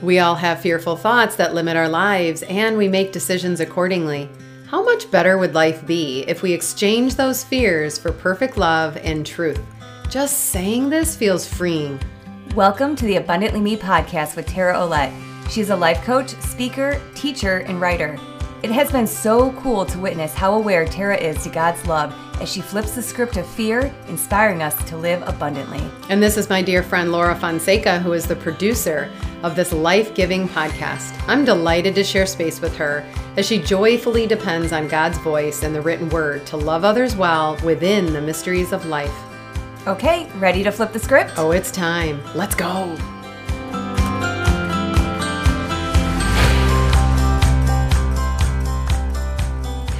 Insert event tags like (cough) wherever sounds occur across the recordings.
We all have fearful thoughts that limit our lives, and we make decisions accordingly. How much better would life be if we exchange those fears for perfect love and truth? Just saying this feels freeing. Welcome to the Abundantly Me podcast with Tara Olette. She's a life coach, speaker, teacher, and writer. It has been so cool to witness how aware Tara is to God's love as she flips the script of fear, inspiring us to live abundantly. And this is my dear friend Laura Fonseca, who is the producer of this life giving podcast. I'm delighted to share space with her as she joyfully depends on God's voice and the written word to love others well within the mysteries of life. Okay, ready to flip the script? Oh, it's time. Let's go.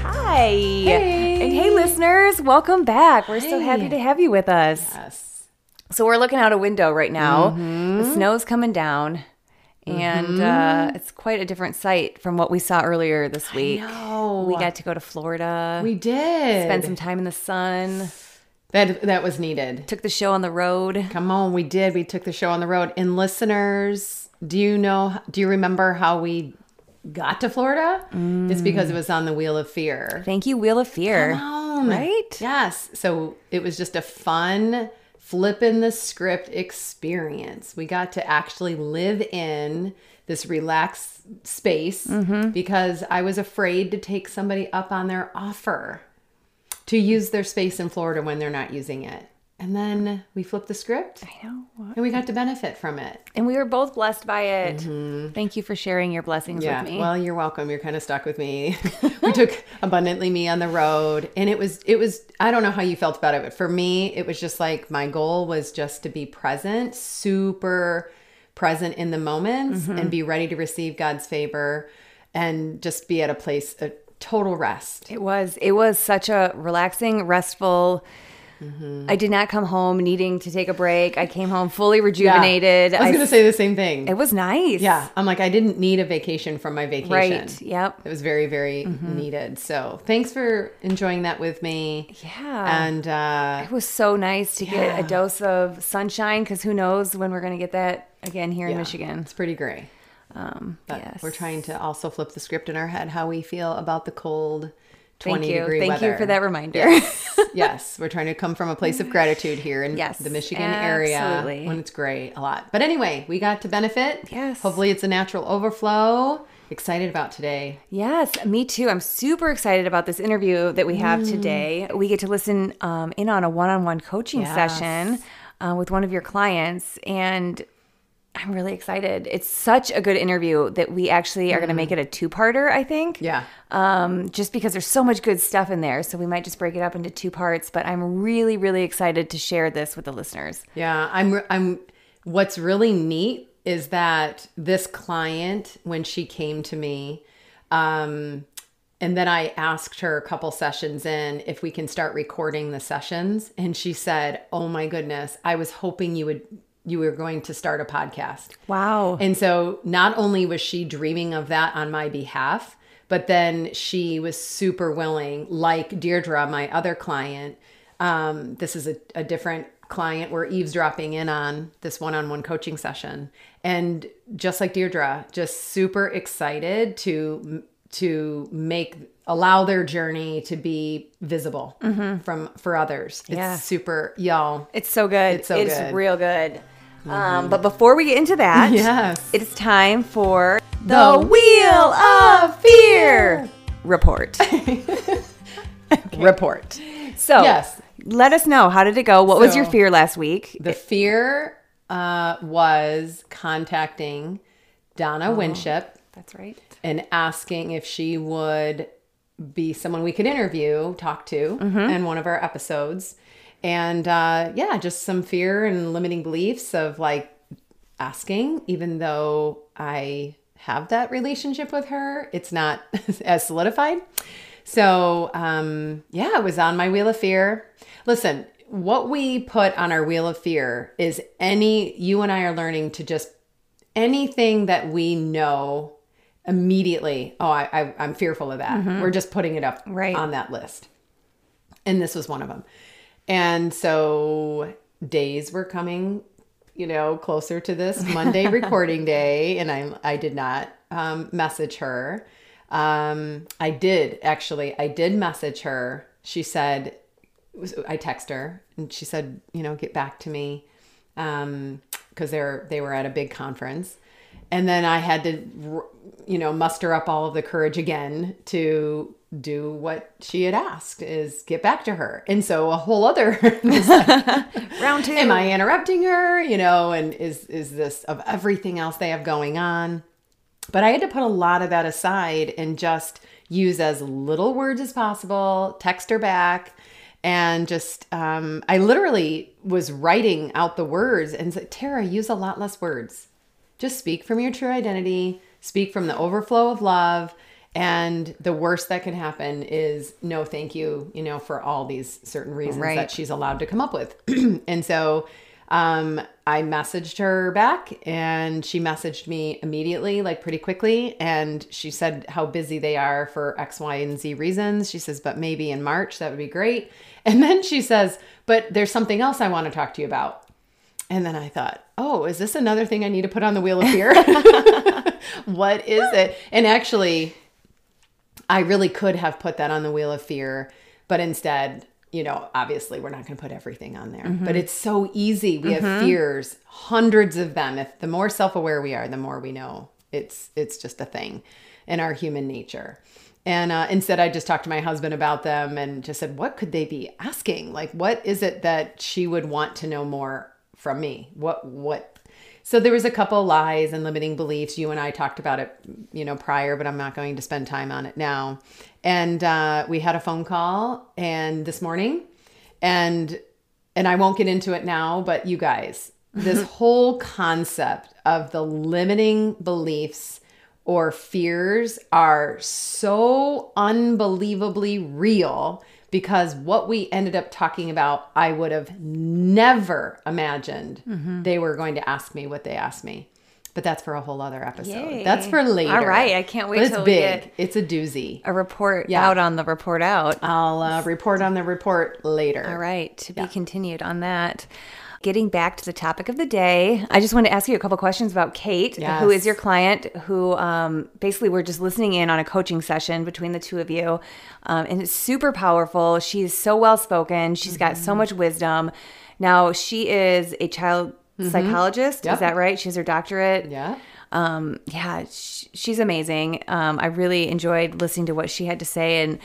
Hi. Hey. And hey, listeners, welcome back. We're so happy to have you with us. Yes. So, we're looking out a window right now. Mm-hmm. The snow's coming down. And uh, it's quite a different sight from what we saw earlier this week. We got to go to Florida, We did. spend some time in the sun, that that was needed. took the show on the road. Come on, we did. We took the show on the road. And listeners, do you know do you remember how we got to Florida? It's because it was on the Wheel of Fear. Thank you, Wheel of Fear. Come on. Right? Yes. So it was just a fun flipping the script experience. We got to actually live in this relaxed space Mm-hmm. because I was afraid to take somebody up on their offer to use their space in Florida when they're not using it. And then we flipped the script I know. and we got to benefit from it. And we were both blessed by it. Thank you for sharing your blessings Mm-hmm. Yeah. with me. Well, you're welcome. You're kind of stuck with me. (laughs) we took abundantly me on the road and it was it was I don't know how you felt about it, but for me it was just like my goal was just to be present, super present in the moments Mm-hmm. and be ready to receive God's favor and just be at a place of total rest. It was. It was such a relaxing, restful. Mm-hmm. I did not come home needing to take a break. I came home fully rejuvenated. I was going to say the same thing. it was nice. yeah, I'm like I didn't need a vacation from my vacation. Right. Yep. It was very, very needed. So thanks for enjoying that with me. Yeah. And uh, it was so nice to get a dose of sunshine because who knows when we're going to get that again here in yeah, Michigan. it's pretty gray. Um, But yes. we're trying to also flip the script in our head how we feel about the cold 20 Thank you. degree Thank weather. you for that reminder. yes, (laughs) we're trying to come from a place of gratitude here in Yes, the Michigan area when it's gray a lot. But anyway, we got to benefit. Yes. Hopefully it's a natural overflow. Excited about today. Yes, me too. I'm super excited about this interview that we have Mm. today. We get to listen um, in on a one on one coaching Yes. session uh, with one of your clients. And I'm really excited. It's such a good interview that we actually are going to make it a two parter, I think. Mm. Yeah. Um, just because there's so much good stuff in there. So we might just break it up into two parts. But I'm really, really excited to share this with the listeners. Yeah, I'm I'm what's really neat is that this client when she came to me um and then I asked her a couple sessions in if we can start recording the sessions and she said, "Oh my goodness, I was hoping you would you were going to start a podcast." Wow. And so not only was she dreaming of that on my behalf, but then she was super willing, like Deirdre, my other client. Um, this is a, a different client we're eavesdropping in on this one-on-one coaching session. And just like Deirdre, just super excited to to make allow their journey to be visible from for others. It's Yeah. super y'all. It's so good. It's so it's good. real good. Um, but before we get into that, Yes. it's time for The Wheel of Fear report. (laughs) report. So, Yes. let us know how did it go? What was your fear last week? The fear uh, was contacting Donna Winship That's right. and asking if she would be someone we could interview, talk to in one of our episodes. And uh, yeah, just some fear and limiting beliefs of like asking, even though I have that relationship with her, it's not (laughs) as solidified. So um, yeah, it was on my wheel of fear. Listen, what we put on our wheel of fear is any, you and I are learning to just anything that we know immediately oh I, I i'm fearful of that we're just putting it up Right. on that list and this was one of them and so days were coming you know, closer to this Monday (laughs) recording day, and I I did not um, message her. Um, I did actually. I did message her. She said, I text her, and she said, you know, get back to me, um, because they're they were at a big conference, and then I had to, you know, muster up all of the courage again to do what she had asked is get back to her. And so a whole other (laughs) (laughs) round two. Am I interrupting her? You know, and is is this of everything else they have going on? But I had to put a lot of that aside and just use as little words as possible, text her back, and just um, I literally was writing out the words and said, Tara, use a lot less words. Just speak from your true identity, speak from the overflow of love and the worst that can happen is no thank you, you know, for all these certain reasons right. that she's allowed to come up with. (clears throat) and so um, I messaged her back and she messaged me immediately, like pretty quickly. And she said how busy they are for X, Y, and Z reasons. She says, but maybe in March, that would be great. (laughs) And then she says, but there's something else I want to talk to you about. And then I thought, oh, is this another thing I need to put on the wheel of fear? (laughs) what is it? And actually, I really could have put that on the wheel of fear, but instead, you know, obviously we're not going to put everything on there. Mm-hmm. But it's so easy. We mm-hmm. have fears, hundreds of them. If the more self-aware we are, the more we know it's it's just a thing in our human nature. And uh, instead, I just talked to my husband about them and just said, what could they be asking? Like, what is it that she would want to know more from me? What what so there was a couple lies and limiting beliefs. You and I talked about it, you know, prior, but I'm not going to spend time on it now. And uh, we had a phone call and this morning, and and I won't get into it now, but you guys, this (laughs) whole concept of the limiting beliefs or fears are so unbelievably real because what we ended up talking about, I would have never imagined mm-hmm. they were going to ask me what they asked me. But that's for a whole other episode. Yay. That's for later. All right, I can't wait. But it's big. it's a doozy. A report yeah. out on the report out. I'll uh, report on the report later. All right, to be yeah. continued on that. Getting back to the topic of the day, I just want to ask you a couple questions about Cait, yes. who is your client, who um, basically we're just listening in on a coaching session between the two of you. Um, and it's super powerful. She's so well spoken, She's mm-hmm. got so mm-hmm. much wisdom. Now, she is a child mm-hmm. psychologist. Yep. Is that right? She has her doctorate. Yeah. Um, yeah, she's amazing. Um, I really enjoyed listening to what she had to say. And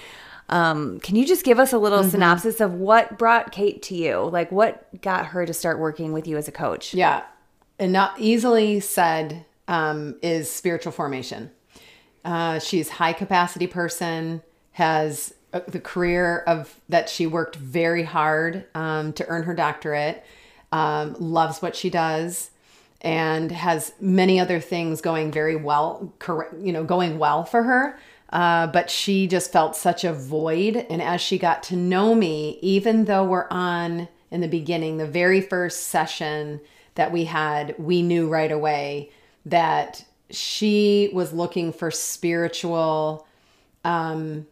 um, can you just give us a little mm-hmm. synopsis of what brought Cait to you? Like, what got her to start working with you as a coach? Yeah. And not easily said um, is spiritual formation. Uh, she's high capacity person, has a, the career of that she worked very hard um, to earn her doctorate, um, loves what she does, and has many other things going very well, correct, you know, going well for her. Uh, but she just felt such a void. And as she got to know me, even though we're on in the beginning, the very first session that we had, we knew right away that she was looking for spiritual, um,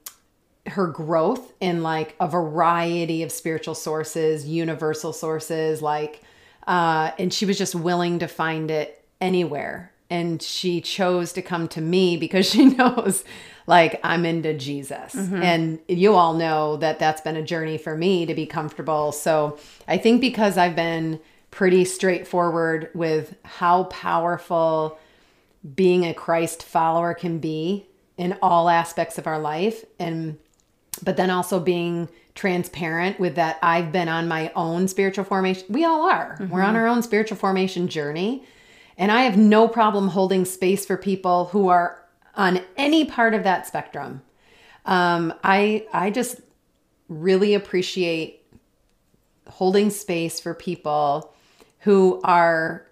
her growth in like a variety of spiritual sources, universal sources, like, uh, and she was just willing to find it anywhere. And she chose to come to me because (laughs) she knows like I'm into Jesus. Mm-hmm. And you all know that that's been a journey for me to be comfortable. So I think because I've been pretty straightforward with how powerful being a Christ follower can be in all aspects of our life and but then also being transparent with that I've been on my own spiritual formation. We all are. Mm-hmm. We're on our own spiritual formation journey. And I have no problem holding space for people who are on any part of that spectrum. Um, I I just really appreciate holding space for people who are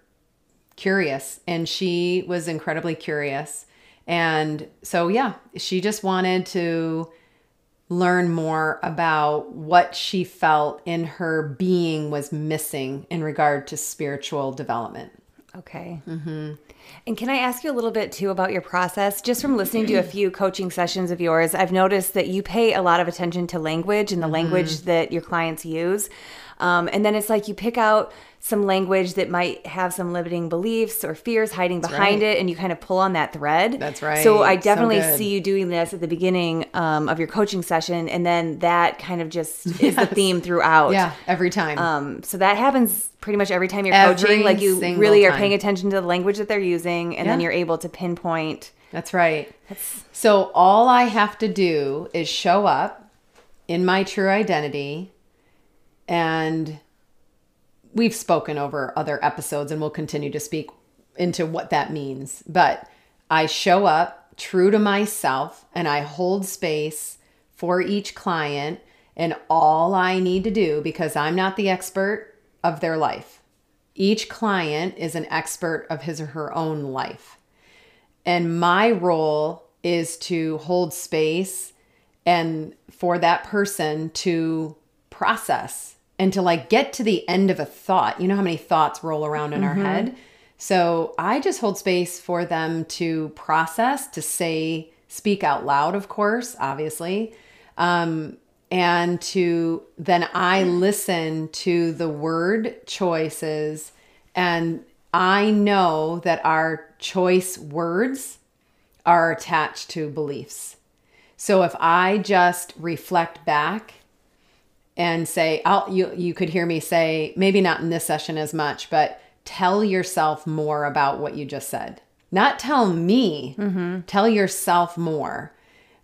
curious, and she was incredibly curious. And so, yeah, she just wanted to learn more about what she felt in her being was missing in regard to spiritual development. Okay. Mm-hmm. And can I ask you a little bit too about your process? Just from listening to a few coaching sessions of yours, I've noticed that you pay a lot of attention to language and the mm-hmm. language that your clients use. Um, and then it's like you pick out some language that might have some limiting beliefs or fears hiding That's behind right. it, and you kind of pull on that thread. That's right. So I definitely good. see you doing this at the beginning um, of your coaching session, and then that kind of just is the theme throughout. Yeah, every time. Um, so that happens pretty much every time you're Every coaching. Like you really are time. paying attention to the language that they're using, and then you're able to pinpoint. That's right. So all I have to do is show up in my true identity and we've spoken over other episodes and we'll continue to speak into what that means. But I show up true to myself and I hold space for each client and all I need to do because I'm not the expert of their life. Each client is an expert of his or her own life. And my role is to hold space and for that person to process and to like get to the end of a thought. You know how many thoughts roll around in our head? So I just hold space for them to process, to say, speak out loud, of course, obviously. Um, and to then I listen to the word choices and I know that our choice words are attached to beliefs. So if I just reflect back and say, I'll, you, you could hear me say, maybe not in this session as much, but tell yourself more about what you just said. Not tell me, tell yourself more.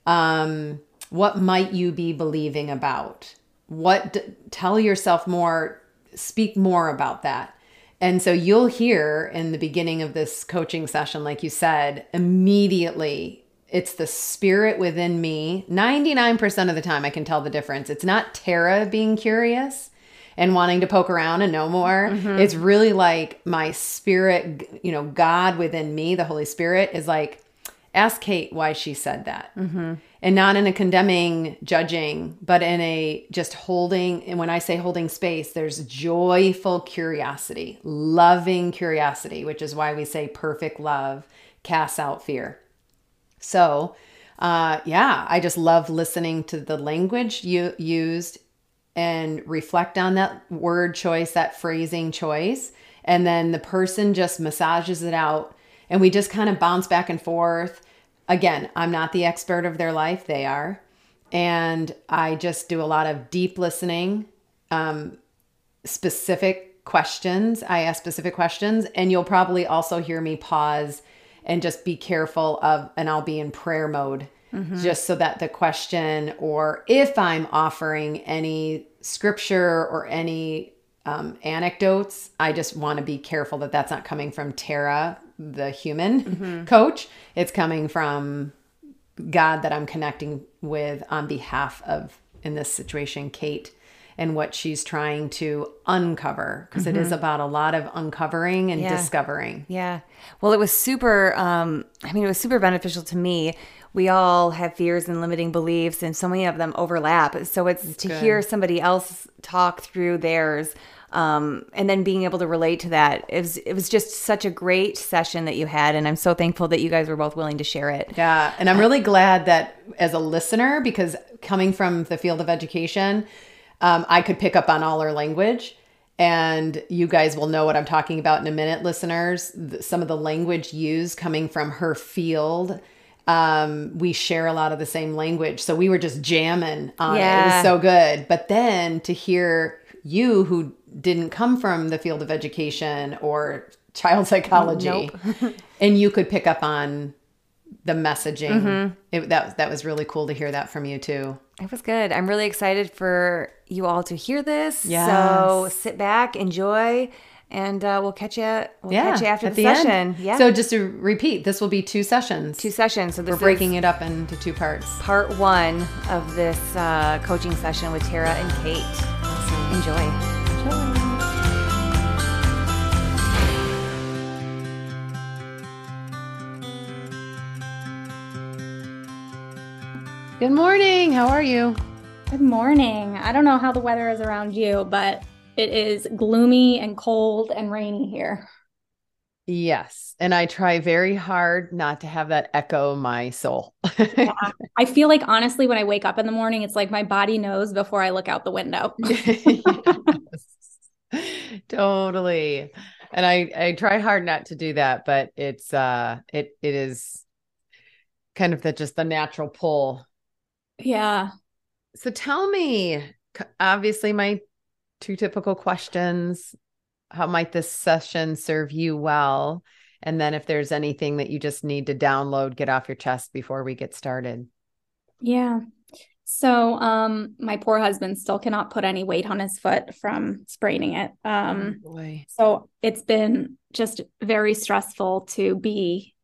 Um, what might you be believing about? What, d- tell yourself more, speak more about that. And so you'll hear in the beginning of this coaching session, like you said, immediately it's the spirit within me. 99% of the time, I can tell the difference. It's not Tara being curious and wanting to poke around and know more. Mm-hmm. It's really like my spirit, you know, God within me, the Holy Spirit, is like, ask Cait why she said that. Mm-hmm. And not in a condemning, judging, but in a just holding. And when I say holding space, there's joyful curiosity, loving curiosity, which is why we say perfect love casts out fear. So, uh, yeah, I just love listening to the language you used and reflect on that word choice, that phrasing choice. And then the person just massages it out and we just kind of bounce back and forth. Again, I'm not the expert of their life, they are. And I just do a lot of deep listening, um, specific questions. I ask specific questions, and you'll probably also hear me pause and just be careful of, and I'll be in prayer mode just so that the question, or if I'm offering any scripture or any um, anecdotes, I just want to be careful that that's not coming from Tara, the human coach. It's coming from God that I'm connecting with on behalf of, in this situation, Cait, and what she's trying to uncover, because is about a lot of uncovering and Yeah. discovering. Yeah. Well, it was super, um, I mean, it was super beneficial to me. We all have fears and limiting beliefs, and so many of them overlap. So it's to good. hear somebody else talk through theirs. Um, and then being able to relate to that, it was it was just such a great session that you had, and I'm so thankful that you guys were both willing to share it. Yeah. And I'm really glad that as a listener, because coming from the field of education, um, I could pick up on all her language. And you guys will know what I'm talking about in a minute, listeners. Some of the language used coming from her field. Um, we share a lot of the same language. So we were just jamming on it. It was so good. But then to hear you who didn't come from the field of education or child (laughs) psychology, (laughs) and you could pick up on the messaging. It, that that was really cool to hear that from you too. It was good. I'm really excited for you all to hear this. So sit back, enjoy, and uh, we'll catch you. We'll Yeah, catch you after the, end. session. Yeah. So just to repeat, this will be two sessions. two sessions. So this We're breaking it up into two parts. part one of this uh, coaching session with Tara and Cait. Enjoy. Good morning. How are you? Good morning. I don't know how the weather is around you, but it is gloomy and cold and rainy here. Yes, and I try very hard not to have that echo my soul. I feel like honestly, when I wake up in the morning, it's like my body knows before I look out the window. (laughs) (laughs) Yes. totally. And I I try hard not to do that, but it's uh it it is kind of the just the natural pull. Yeah. So tell me, obviously my two typical questions, how might this session serve you well? And then if there's anything that you just need to download, get off your chest before we get started. Yeah. So, um, my poor husband still cannot put any weight on his foot from spraining it. Um, oh so it's been just very stressful to be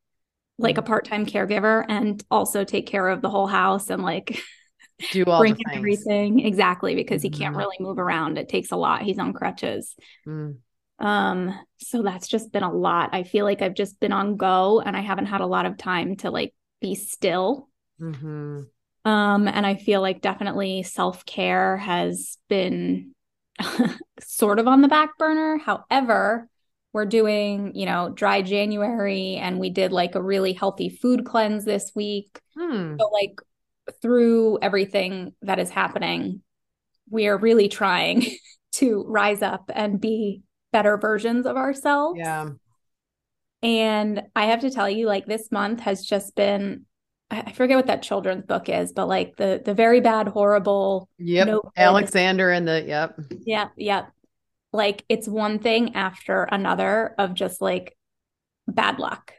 like a part-time caregiver and also take care of the whole house and like do all bring everything exactly because he can't mm-hmm. really move around. It takes a lot. He's on crutches. Mm. Um, so that's just been a lot. I feel like I've just been on go and I haven't had a lot of time to like be still. Mm-hmm. Um, and I feel like definitely self care has been (laughs) sort of on the back burner. However, we're doing, you know, dry January and we did like a really healthy food cleanse this week. Hmm. So, like, through everything that is happening, we are really trying (laughs) to rise up and be better versions of ourselves. Yeah. And I have to tell you, like, this month has just been I forget what that children's book is, but like the the very bad, horrible. Yep. Alexander and the yep. Yeah, yeah. Like it's one thing after another of just like bad luck.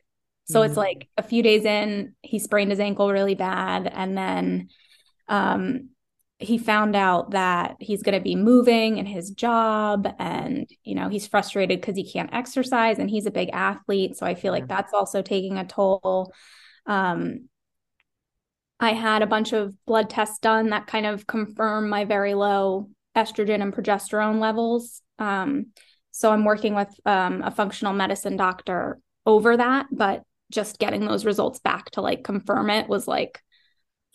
So mm-hmm. it's like a few days in, he sprained his ankle really bad, and then um he found out that he's going to be moving in his job and you know he's frustrated because he can't exercise and he's a big athlete so i feel like that's also taking a toll um, I had a bunch of blood tests done that kind of confirm my very low estrogen and progesterone levels. Um, so I'm working with um, a functional medicine doctor over that, but just getting those results back to like confirm it was like,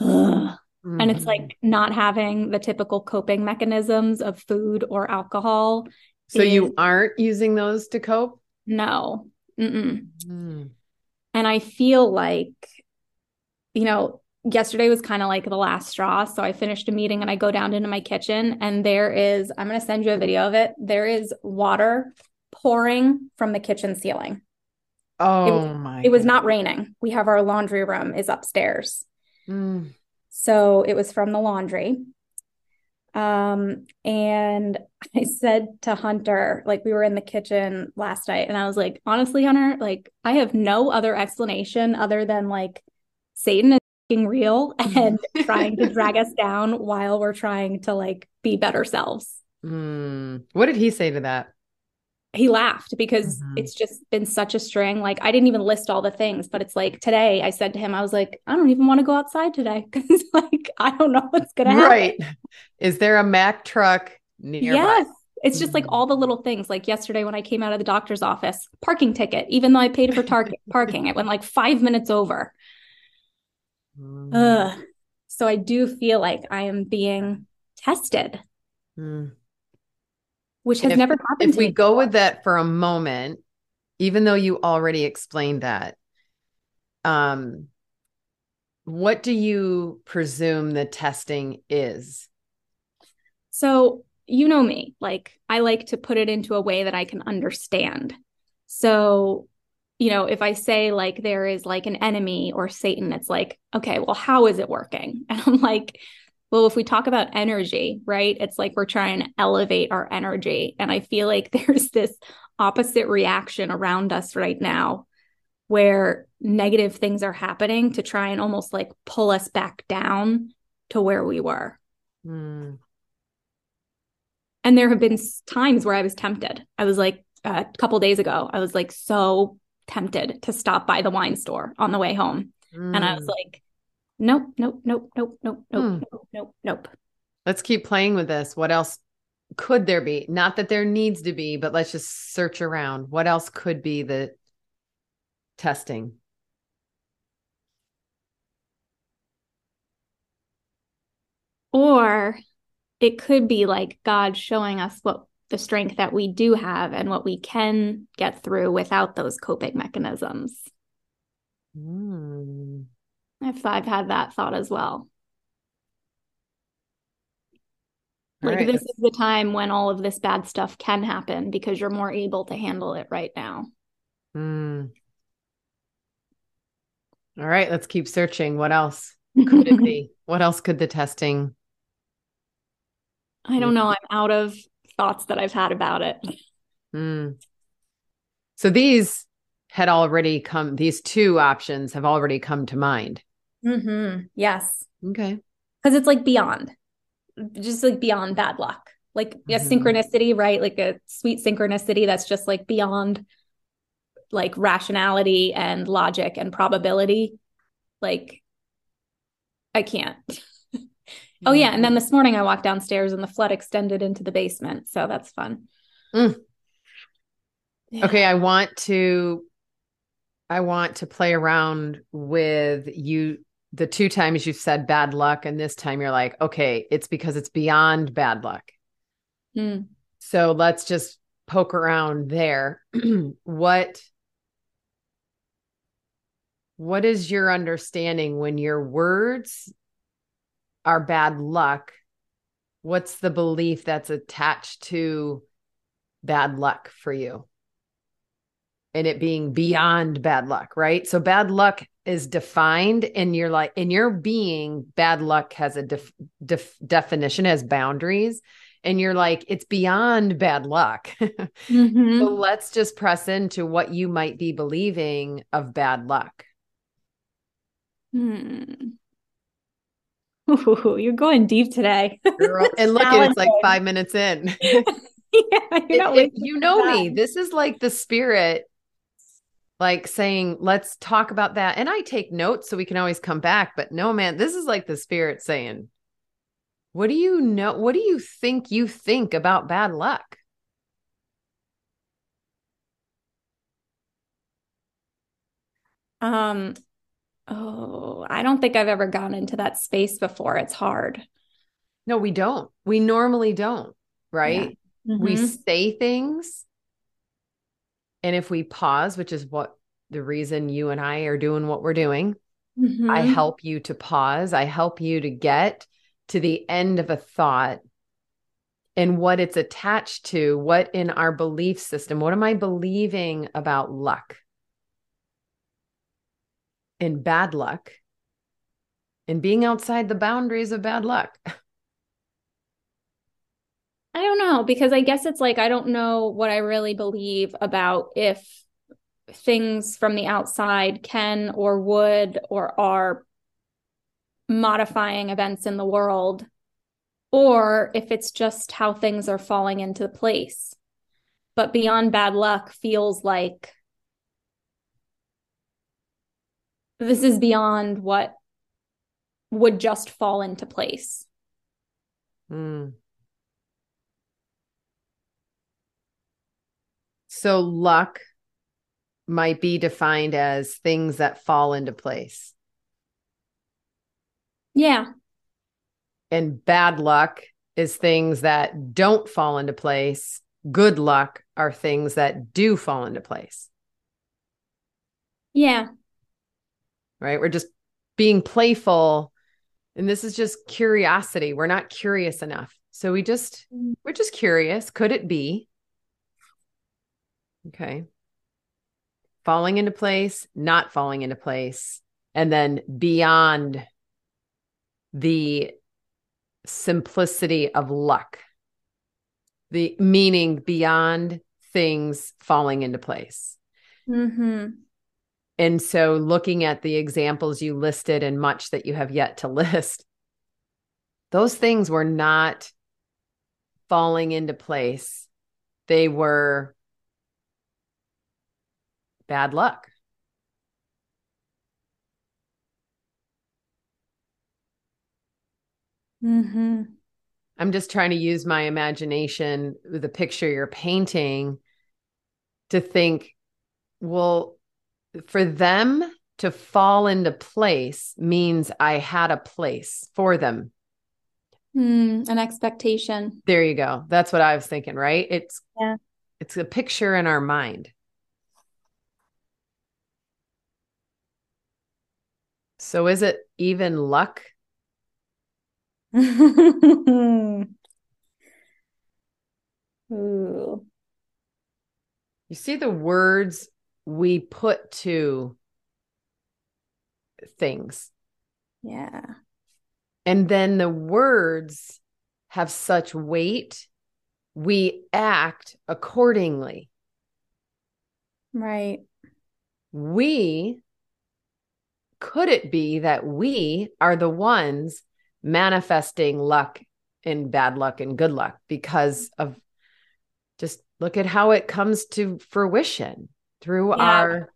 mm-hmm. and it's like mm-hmm. not having the typical coping mechanisms of food or alcohol. So is, you aren't using those to cope? No. Mm. And I feel like, you know, yesterday was kind of like the last straw. So I finished a meeting and I go down into my kitchen and there is, I'm going to send you a video of it. There is water pouring from the kitchen ceiling. Oh it, my. It was not raining. We have our laundry room is upstairs. Mm. So it was from the laundry. Um, and (laughs) I said to Hunter, like we were in the kitchen last night, and I was like, honestly, Hunter, like I have no other explanation other than like Satan is real (laughs) mm-hmm. and trying to drag us down while we're trying to like be better selves. Mm. What did he say to that? He laughed because mm-hmm. it's just been such a string. Like I didn't even list all the things, but it's like today I said to him, I was like, I don't even want to go outside today (laughs) because like I don't know what's gonna happen. Right. Is there a Mack truck nearby? Yes. It's just like mm-hmm. all the little things. Like yesterday when I came out of the doctor's office, parking ticket, even though I paid for tar- (laughs) parking, it went like five minutes over. Mm. Ugh. So I do feel like I am being tested, mm. which has if, never happened. If we go with that for a moment, even though you already explained that, um, what do you presume the testing is? So you know me, like I like to put it into a way that I can understand. So you know, if I say like there is like an enemy or Satan, it's like, okay, well, how is it working? (laughs) And I'm like, well, if we talk about energy, right, it's like we're trying to elevate our energy. And I feel like (laughs) there's this opposite reaction around us right now where negative things are happening to try and almost like pull us back down to where we were. Mm. And there have been times where I was tempted. I was like, a couple days ago, I was like so tempted to stop by the wine store on the way home. Mm. And I was mm. like, nope, nope, nope, nope, nope, nope, mm. nope, nope, nope. Let's keep playing with this. What else could there be? Not that there needs to be, but let's just search around. What else could be the testing? Or it could be like God showing us what the strength that we do have and what we can get through without those coping mechanisms. Mm. If I've had that thought as well. Like right. this is the time when all of this bad stuff can happen because you're more able to handle it right now. Mm. All right, let's keep searching. What else could it be? (laughs) What else could the testing? I don't know. I'm out of thoughts that I've had about it. Mm. So these had already come, these two options have already come to mind. Mm-hmm. Yes. Okay. Because it's like beyond, just like beyond bad luck. Like a Mhm. synchronicity, right? Like a sweet synchronicity that's just like beyond like rationality and logic and probability. Like, I can't. Oh, yeah. And then this morning I walked downstairs and the flood extended into the basement. So that's fun. Mm. Yeah. Okay, I want to I want to play around with you the two times you said bad luck and this time you're like, okay, it's because it's beyond bad luck. Mm. So let's just poke around there. (clears throat) what what is your understanding when your words are bad luck? What's the belief that's attached to bad luck for you? And it being beyond bad luck, right? So bad luck is defined in your life in your being bad luck has a def, def, definition has boundaries and you're like it's beyond bad luck (laughs) Mhm. so let's just press into what you might be believing of bad luck Hmm. Ooh, you're going deep today. (laughs) Girl, and look at it's like five minutes in. (laughs) Yeah, you're not It- it- you know time. me this is like the spirit like saying let's talk about that. And i take notes so we can always come back but no man this is like the spirit saying what do you know what do you think you think about bad luck? Um, oh, I don't think I've ever gone into that space before. It's hard. no we don't we normally don't right we Mhm. say things and if we pause which is what the reason you and i are doing what we're doing I Mhm. help you to pause. I help you to get to the end of a thought and what it's attached to, what in our belief system, what am I believing about luck and bad luck and being outside the boundaries of bad luck? (laughs) I don't know because I guess it's like I don't know what I really believe about if things from the outside can or would or are modifying events in the world or if it's just how things are falling into place. But beyond bad luck feels like this is beyond what would just fall into place. Hmm. So luck might be defined as things that fall into place. Yeah. and bad luck is things that don't fall into place. Good luck are things that do fall into place, Yeah. Right? We're just being playful. And this is just curiosity. We're not curious enough. So we just, we're just curious. Could it be? Okay. Falling into place, not falling into place, and then beyond the simplicity of luck, the meaning beyond things falling into place. Mm-hmm. And so, looking at the examples you listed and much that you have yet to (laughs) list, those things were not falling into place. They were bad luck. Mm-hmm. I'm just trying to use my imagination, the picture you're painting, to think, well, for them to fall into place means I had a place for them. Mm, an expectation. There you go. That's what I was thinking, right? It's Yeah. it's a picture in our mind. So is it even luck? (laughs) Ooh. You see the words we put to things. Yeah. And then the words have such weight, we act accordingly. Right. We could it be that we are the ones manifesting luck and bad luck and good luck because of just look at how it comes to fruition through Yeah. our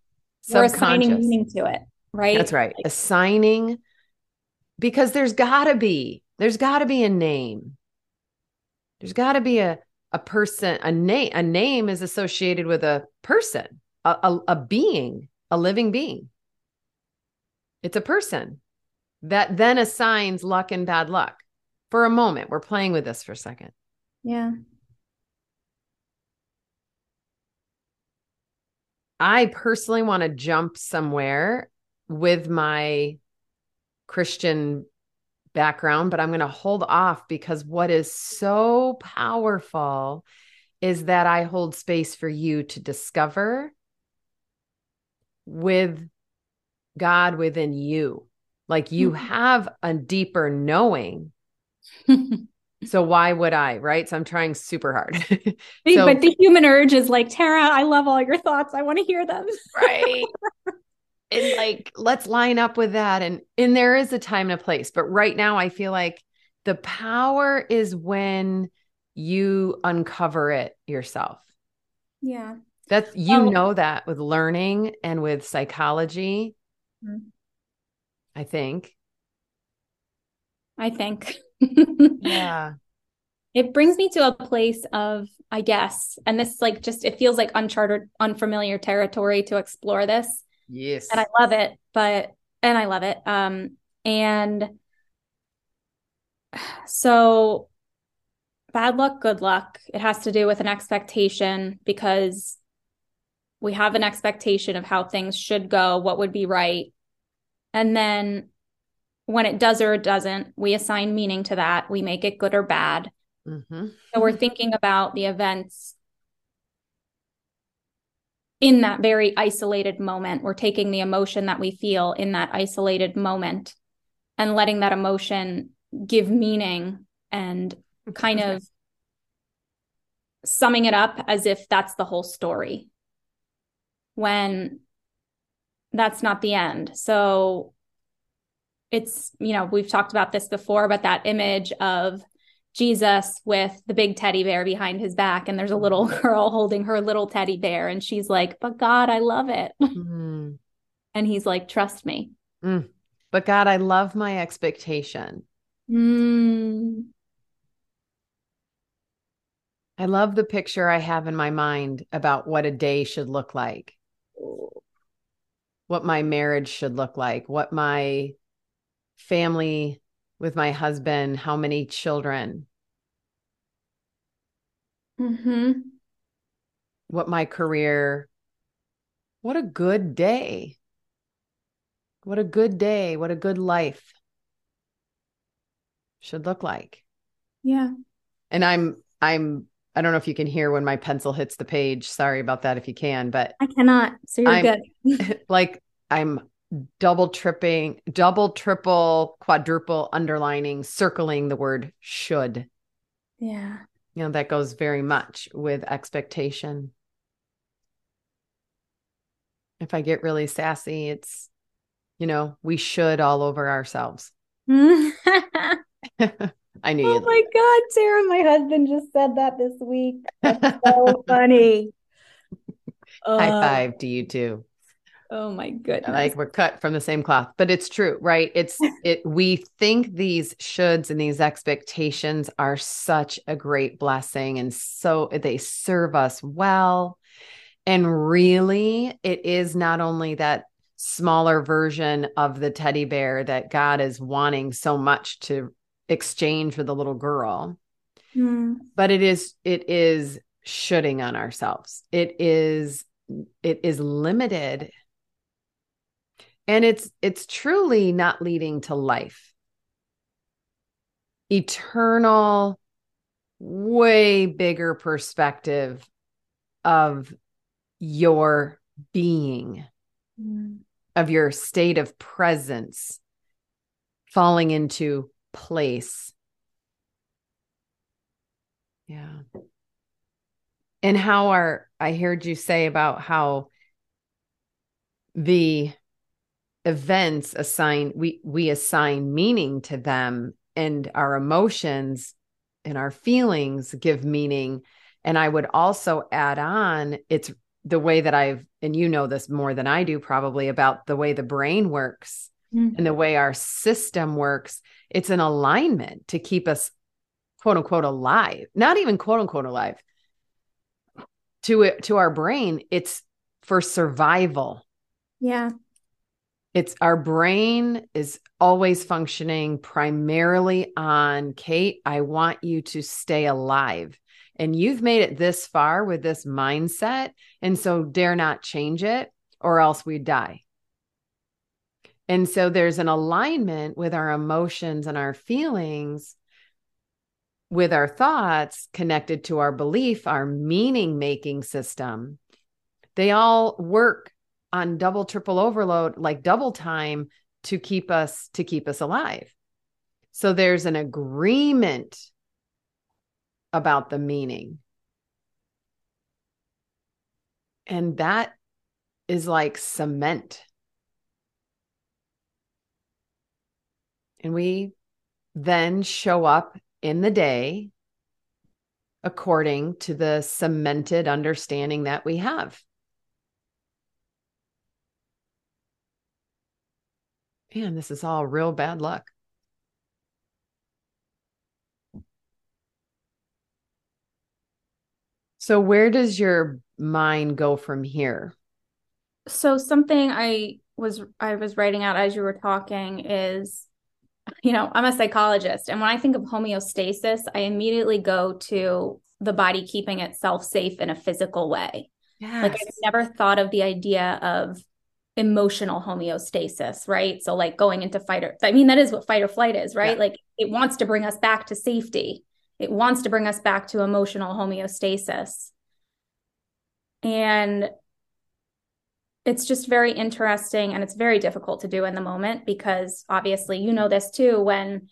We're assigning meaning to it, right? That's right. Assigning because there's got to be there's got to be a name. There's got to be a a person a name a name is associated with a person, a, a a being, a living being. It's a person that then assigns luck and bad luck. For a moment, we're playing with this for a second. Yeah. I personally want to jump somewhere with my Christian background, but I'm going to hold off because what is so powerful is that I hold space for you to discover with God within you. Like you Mhm. have a deeper knowing. (laughs) So why would I? Right. So I'm trying super hard. (laughs) (laughs) So- but the human urge is like, Tara, I love all your thoughts. I want to hear them. right (laughs) and like let's line up with that and and there is a time and a place but right now i feel like the power is when you uncover it yourself Yeah. that's you know that with learning and with psychology Mhm. i think I think. Yeah (laughs) It brings me to a place of, I guess, and this like just it feels like uncharted, unfamiliar territory to explore this. yes And I love it, but and I love it. Um, and (sighs) so bad luck, good luck. It has to do with an expectation because we have an expectation of how things should go, what would be right. And then when it does or it doesn't, we assign meaning to that. We make it good or bad. hmm So we're thinking about the events in that very isolated moment. We're taking the emotion that we feel in that isolated moment and letting that emotion give meaning and kind of summing it up as if that's the whole story when that's not the end. So it's, you know, we've talked about this before, but that image of Jesus with the big teddy bear behind his back, and there's a little (laughs) girl holding her little teddy bear, and she's like, But God, I love it. (laughs) Mm. And he's like, Trust me. but god i love my expectation Mm. i love the picture i have in my mind about what a day should look like what my marriage should look like, what my family with my husband, how many children, hmm what my career. What a good day. What a good day. What a good life should look like. Yeah. And I'm, I'm, I don't know if you can hear when my pencil hits the page. Sorry about that if you can, but I cannot. So you're I'm- good. (laughs) like I'm double tripping, double, triple, quadruple underlining, circling the word should. Yeah. You know, that goes very much with expectation. If I get really sassy, it's, you know, we should all over ourselves. oh (laughs) I knew you'd my God, Sarah, my husband just said that this week. That's so (laughs) funny. high Uh, five to you too. Oh my goodness. like we're cut from the same cloth but it's true right it's (laughs) it we think these shoulds and these expectations are such a great blessing and so they serve us well and really it is not only that smaller version of the teddy bear that god is wanting so much to exchange with the little girl Hmm. but it is it is shoulding on ourselves it is it is limited and it's it's truly not leading to life eternal way bigger perspective of your being, of your state of presence falling into place. Yeah. And how are, I heard you say about how the events assign we we assign meaning to them and our emotions and our feelings give meaning. And i would also add on it's the way that i've and you know this more than i do probably about the way the brain works mm-hmm. and the way our system works. It's an alignment to keep us quote unquote alive not even quote unquote alive. To it to our brain it's for survival. Yeah it's our brain is always functioning primarily on Cait, I want you to stay alive. And you've made it this far with this mindset. And so dare not change it or else we die. And so there's an alignment with our emotions and our feelings, with our thoughts connected to our belief, our meaning making system. They all work on double triple overload like double time to keep us to keep us alive. So there's an agreement about the meaning. And that is like cement. And we then show up in the day according to the cemented understanding that we have man, this is all real bad luck. So, where does your mind go from here? So, something I was I was writing out as you were talking is, you know, I'm a psychologist, and when I think of homeostasis, I immediately go to the body keeping itself safe in a physical way. Yes. Like I've never thought of the idea of emotional homeostasis, right? So like going into fight or I mean that is what fight or flight is, right? Yeah. Like it wants to bring us back to safety. It wants to bring us back to emotional homeostasis. And it's just very interesting and it's very difficult to do in the moment because obviously you know this too when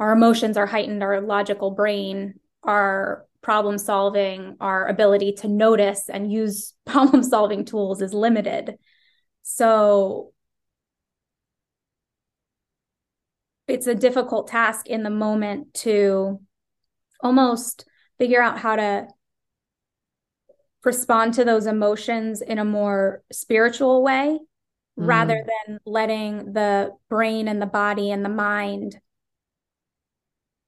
our emotions are heightened our logical brain our problem solving our ability to notice and use (laughs) problem solving tools is limited so it's a difficult task in the moment to almost figure out how to respond to those emotions in a more spiritual way mm. rather than letting the brain and the body and the mind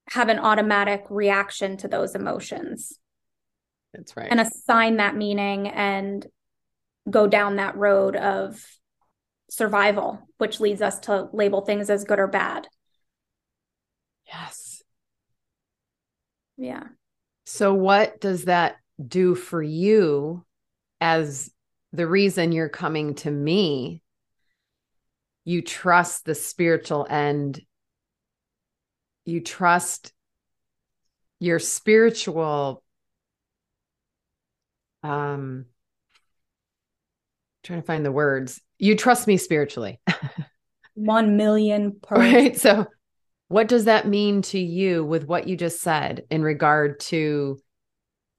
have an automatic reaction to those emotions. That's right. And assign that meaning and go down that road of survival, which leads us to label things as good or bad. Yes. Yeah. So, what does that do for you as the reason you're coming to me? You trust the spiritual end, you trust your spiritual um trying to find the words. You trust me spiritually. (laughs) One million per right. So what does that mean to you with what you just said in regard to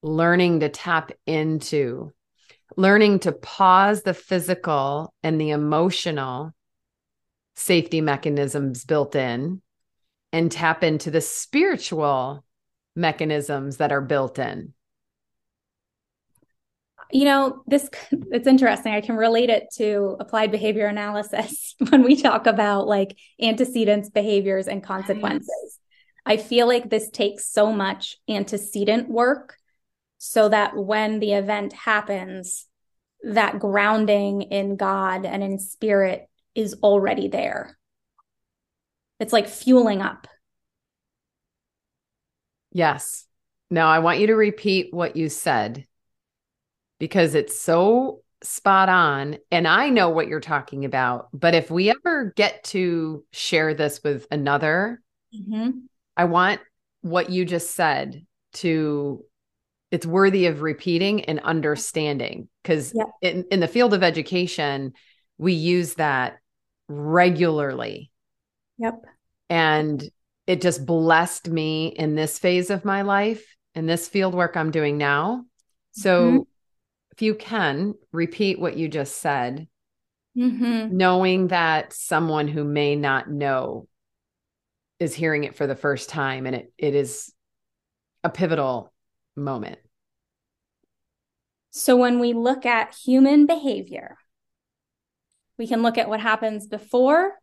learning to tap into learning to pause the physical and the emotional safety mechanisms built in and tap into the spiritual mechanisms that are built in you know this (laughs) it's interesting. I can relate it to applied behavior analysis (laughs) when we talk about like antecedents behaviors and consequences. I feel like this takes so much antecedent work so that when the event happens that grounding in god and in spirit is already there. It's like fueling up. Yes. Now i want you to repeat what you said because it's so spot on. And I know what you're talking about. But if we ever get to share this with another, mm-hmm. I want what you just said to it's worthy of repeating and understanding because Yeah. in, in the field of education we use that regularly Yep. and it just blessed me in this phase of my life in this field work i'm doing now so Mhm. If you can repeat what you just said Mm-hmm. knowing that someone who may not know is hearing it for the first time and it, it is a pivotal moment So when we look at human behavior, we can look at what happens before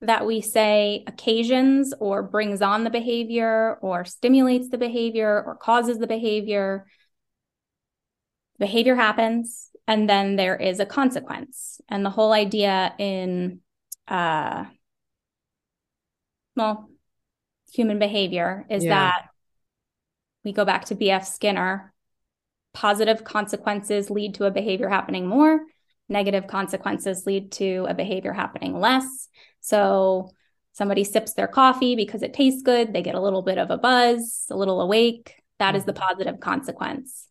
that we say occasions or brings on the behavior or stimulates the behavior or causes the behavior. Behavior happens and then there is a consequence. And the whole idea in uh well, human behavior is Yeah. that we go back to BF Skinner. Positive consequences lead to a behavior happening more. Negative consequences lead to a behavior happening less. So somebody sips their coffee because it tastes good. They get a little bit of a buzz a little awake that is the positive consequence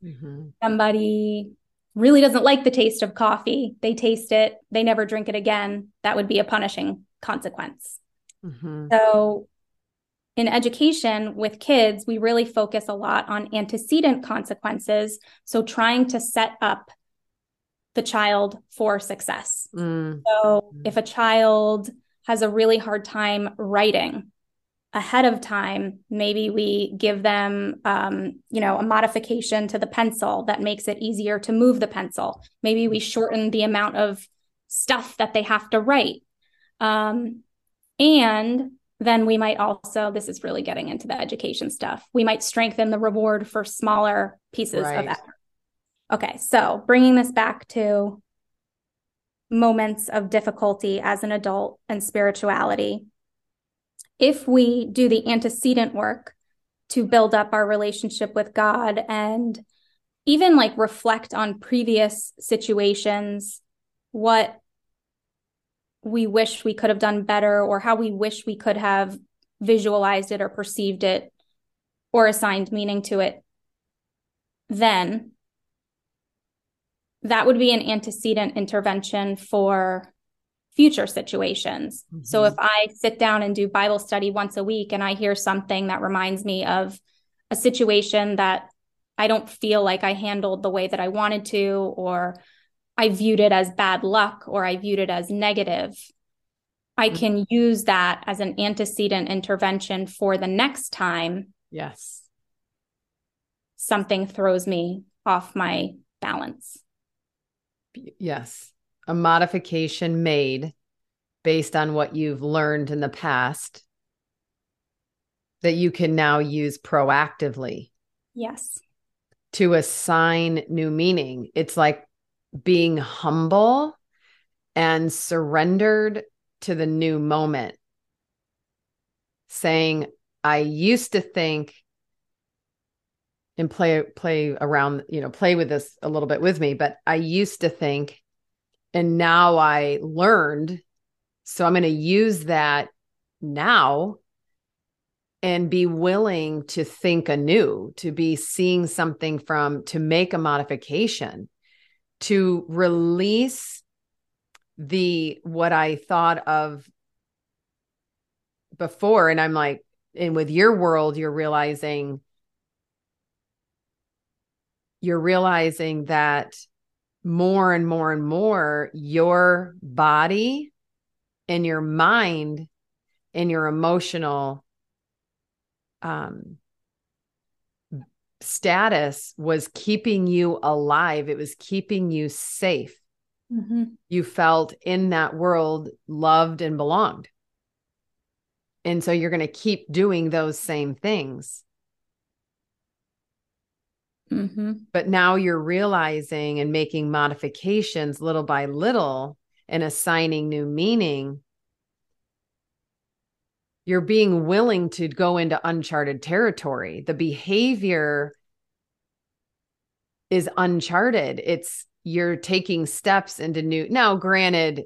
somebody really doesn't like the taste of coffee they taste it they never drink it again that would be a punishing consequence Mhm. so, in education with kids, we really focus a lot on antecedent consequences. So, trying to set up the child for success. Mm. So, if a child has a really hard time writing ahead of time, maybe we give them, um, you know, a modification to the pencil that makes it easier to move the pencil. Maybe we shorten the amount of stuff that they have to write. Um, and then we might also, this is really getting into the education stuff, we might strengthen the reward for smaller pieces of Right. effort. Okay, so bringing this back to moments of difficulty as an adult and spirituality. If we do the antecedent work to build up our relationship with God and even like reflect on previous situations, what we wish we could have done better or how we wish we could have visualized it or perceived it or assigned meaning to it, then that would be an antecedent intervention for future situations. So Mhm. if I sit down and do Bible study once a week and I hear something that reminds me of a situation that I don't feel like I handled the way that I wanted to, or I viewed it as bad luck, or I viewed it as negative, I Mhm. can use that as an antecedent intervention for the next time Yes. something throws me off my balance. Yes. A modification made based on what you've learned in the past that you can now use proactively Yes. to assign new meaning. It's like being humble and surrendered to the new moment. Saying, I used to think and play play around, you know, play with this a little bit with me, but I used to think and now I learned. So I'm going to use that now and be willing to think anew, to be seeing something from, to make a modification, to release the what I thought of before. And I'm like, and with your world, you're realizing, you're realizing that more and more and more your body and your mind and your emotional um status was keeping you alive. It was keeping you safe. Mm-hmm. you felt in that world loved and belonged. And so you're going to keep doing those same things Mm-hmm. but now you're realizing and making modifications little by little and assigning new meaning. You're being willing to go into uncharted territory. The behavior is uncharted. It's you're taking steps into new now granted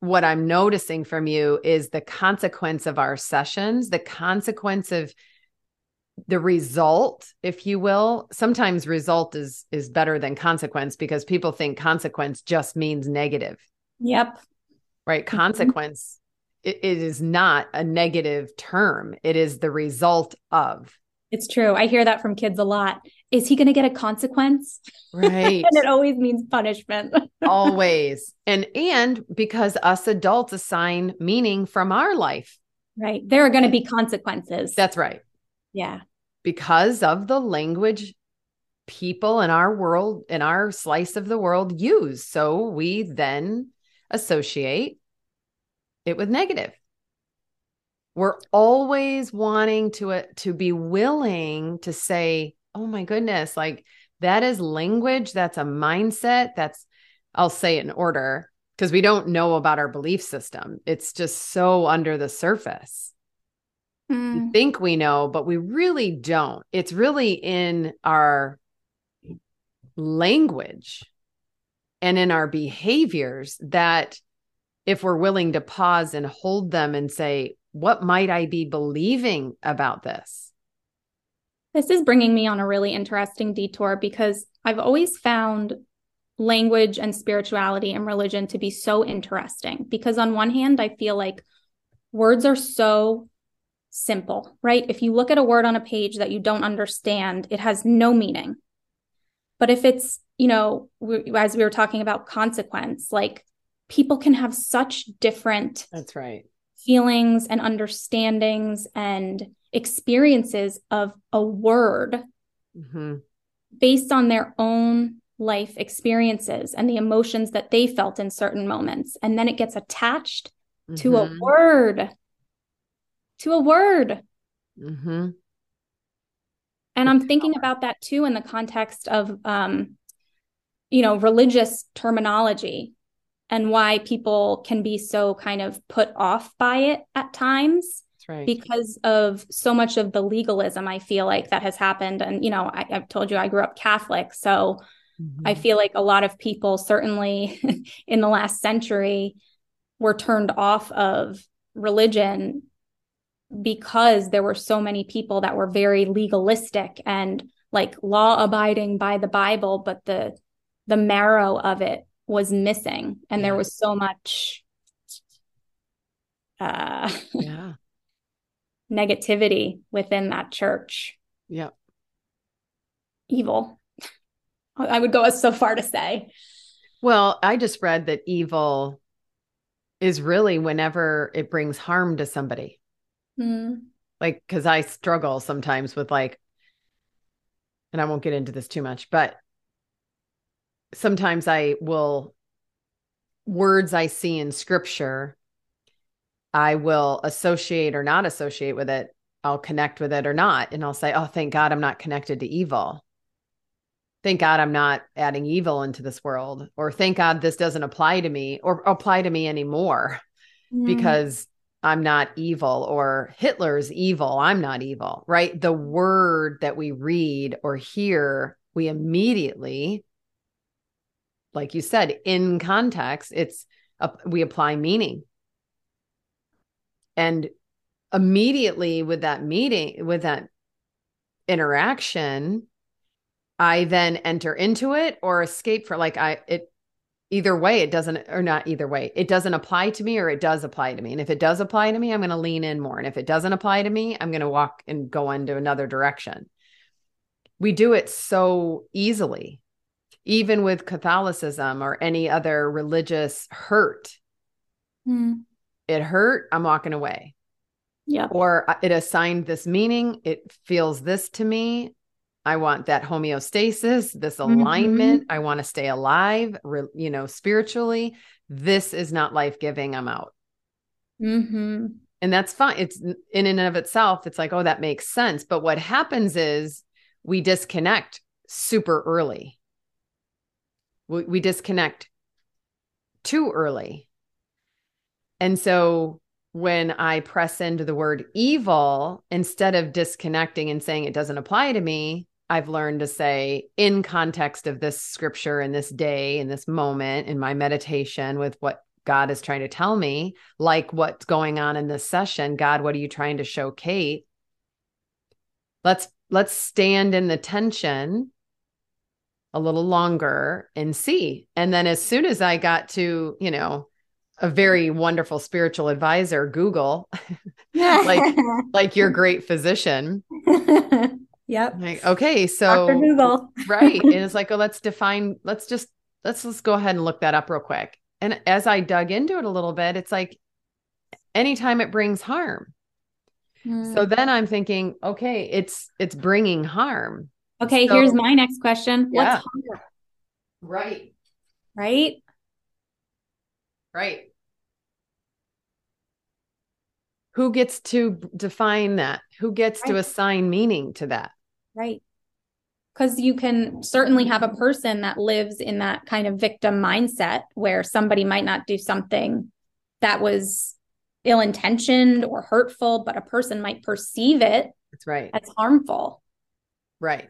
what i'm noticing from you is the consequence of our sessions the consequence of the result if you will. Sometimes result is is better than consequence because people think consequence just means negative. Yep. Right? Mm-hmm. consequence it, it is not a negative term. It is the result of. It's true. I hear that from kids a lot. Is he going to get a consequence? Right. (laughs) And it always means punishment. (laughs) Always. And and because us adults assign meaning from our life. Right. There are going to be consequences. That's right. Yeah because of the language people in our world in our slice of the world use. So we then associate it with negative. We're always wanting to uh, to be willing to say oh my goodness like that is language that's a mindset that's i'll say it in order because we don't know about our belief system. It's just so under the surface Mm. we think we know, but we really don't. It's really in our language and in our behaviors that if we're willing to pause and hold them and say, what might I be believing about this? This is bringing me on a really interesting detour because I've always found language and spirituality and religion to be so interesting. Because on one hand, I feel like words are so simple, right? If you look at a word on a page that you don't understand, it has no meaning. But if it's, you know, we, as we were talking about consequence, like people can have such different That's right. feelings and understandings and experiences of a word hmm based on their own life experiences and the emotions that they felt in certain moments. And then it gets attached to a Mhm. word, to a word. Mhm. And I'm thinking about that too in the context of, um, you know, religious terminology and why people can be so kind of put off by it at times right. because of so much of the legalism I feel like that has happened. And, you know, I, I've told you I grew up Catholic. So I Mhm. feel like a lot of people, certainly (laughs) in the last century, were turned off of religion because there were so many people that were very legalistic and like law abiding by the Bible, but the the marrow of it was missing, and there was so much uh, (laughs) yeah. negativity within that church. Yeah. Evil. (laughs) I would go as so far to say. Well, I just read that evil is really whenever it brings harm to somebody. Mm, like because I struggle sometimes with like, and I won't get into this too much, but sometimes I will words I see in scripture, I will associate or not associate with it. I'll connect with it or not. And I'll say, oh, thank God I'm not connected to evil. Thank God I'm not adding evil into this world. Or thank God this doesn't apply to me or apply to me anymore mm, because I'm not evil or Hitler's evil. I'm not evil, right? The word that we read or hear, we immediately, like you said, in context, it's a, we apply meaning. And immediately with that meeting, with that interaction, I then enter into it or escape for like I it either way it doesn't or not either way it doesn't apply to me or it does apply to me. And if it does apply to me i'm going to lean in more. And if it doesn't apply to me i'm going to walk and go into another direction. We do it so easily even with catholicism or any other religious hurt. Mm, it hurt i'm walking away. Yeah. or uh, it assigned this meaning it feels this to me i want that homeostasis this Mhm. alignment. I want to stay alive re- you know spiritually. This is not life-giving i'm out. Hmm and that's fine. It's in and of itself it's like oh that makes sense. But what happens is we disconnect super early. We, we disconnect too early. And so when i press into the word evil instead of disconnecting and saying it doesn't apply to me i've learned to say in context of this scripture in this day in this moment in my meditation with what God is trying to tell me, like what's going on in this session. God, what are you trying to show Cait? let's let's stand in the tension a little longer and see. And then as soon as I got to, you know, a very wonderful spiritual advisor, Google, (laughs) like (laughs) like your great physician. (laughs) yep. Like, okay, so Dr. Google. (laughs) right. And it's like, oh, let's define, let's just let's let's go ahead and look that up real quick. And as I dug into it a little bit, it's like anytime it brings harm. Hmm. So then I'm thinking, okay, it's it's bringing harm. Okay, So- here's my next question. Yeah. What's harm? Right. Right? Right. Who gets to define that? Who gets to assign meaning to that? Right. Because you can certainly have a person that lives in that kind of victim mindset where somebody might not do something that was ill intentioned or hurtful, but a person might perceive it That's right. as harmful. Right.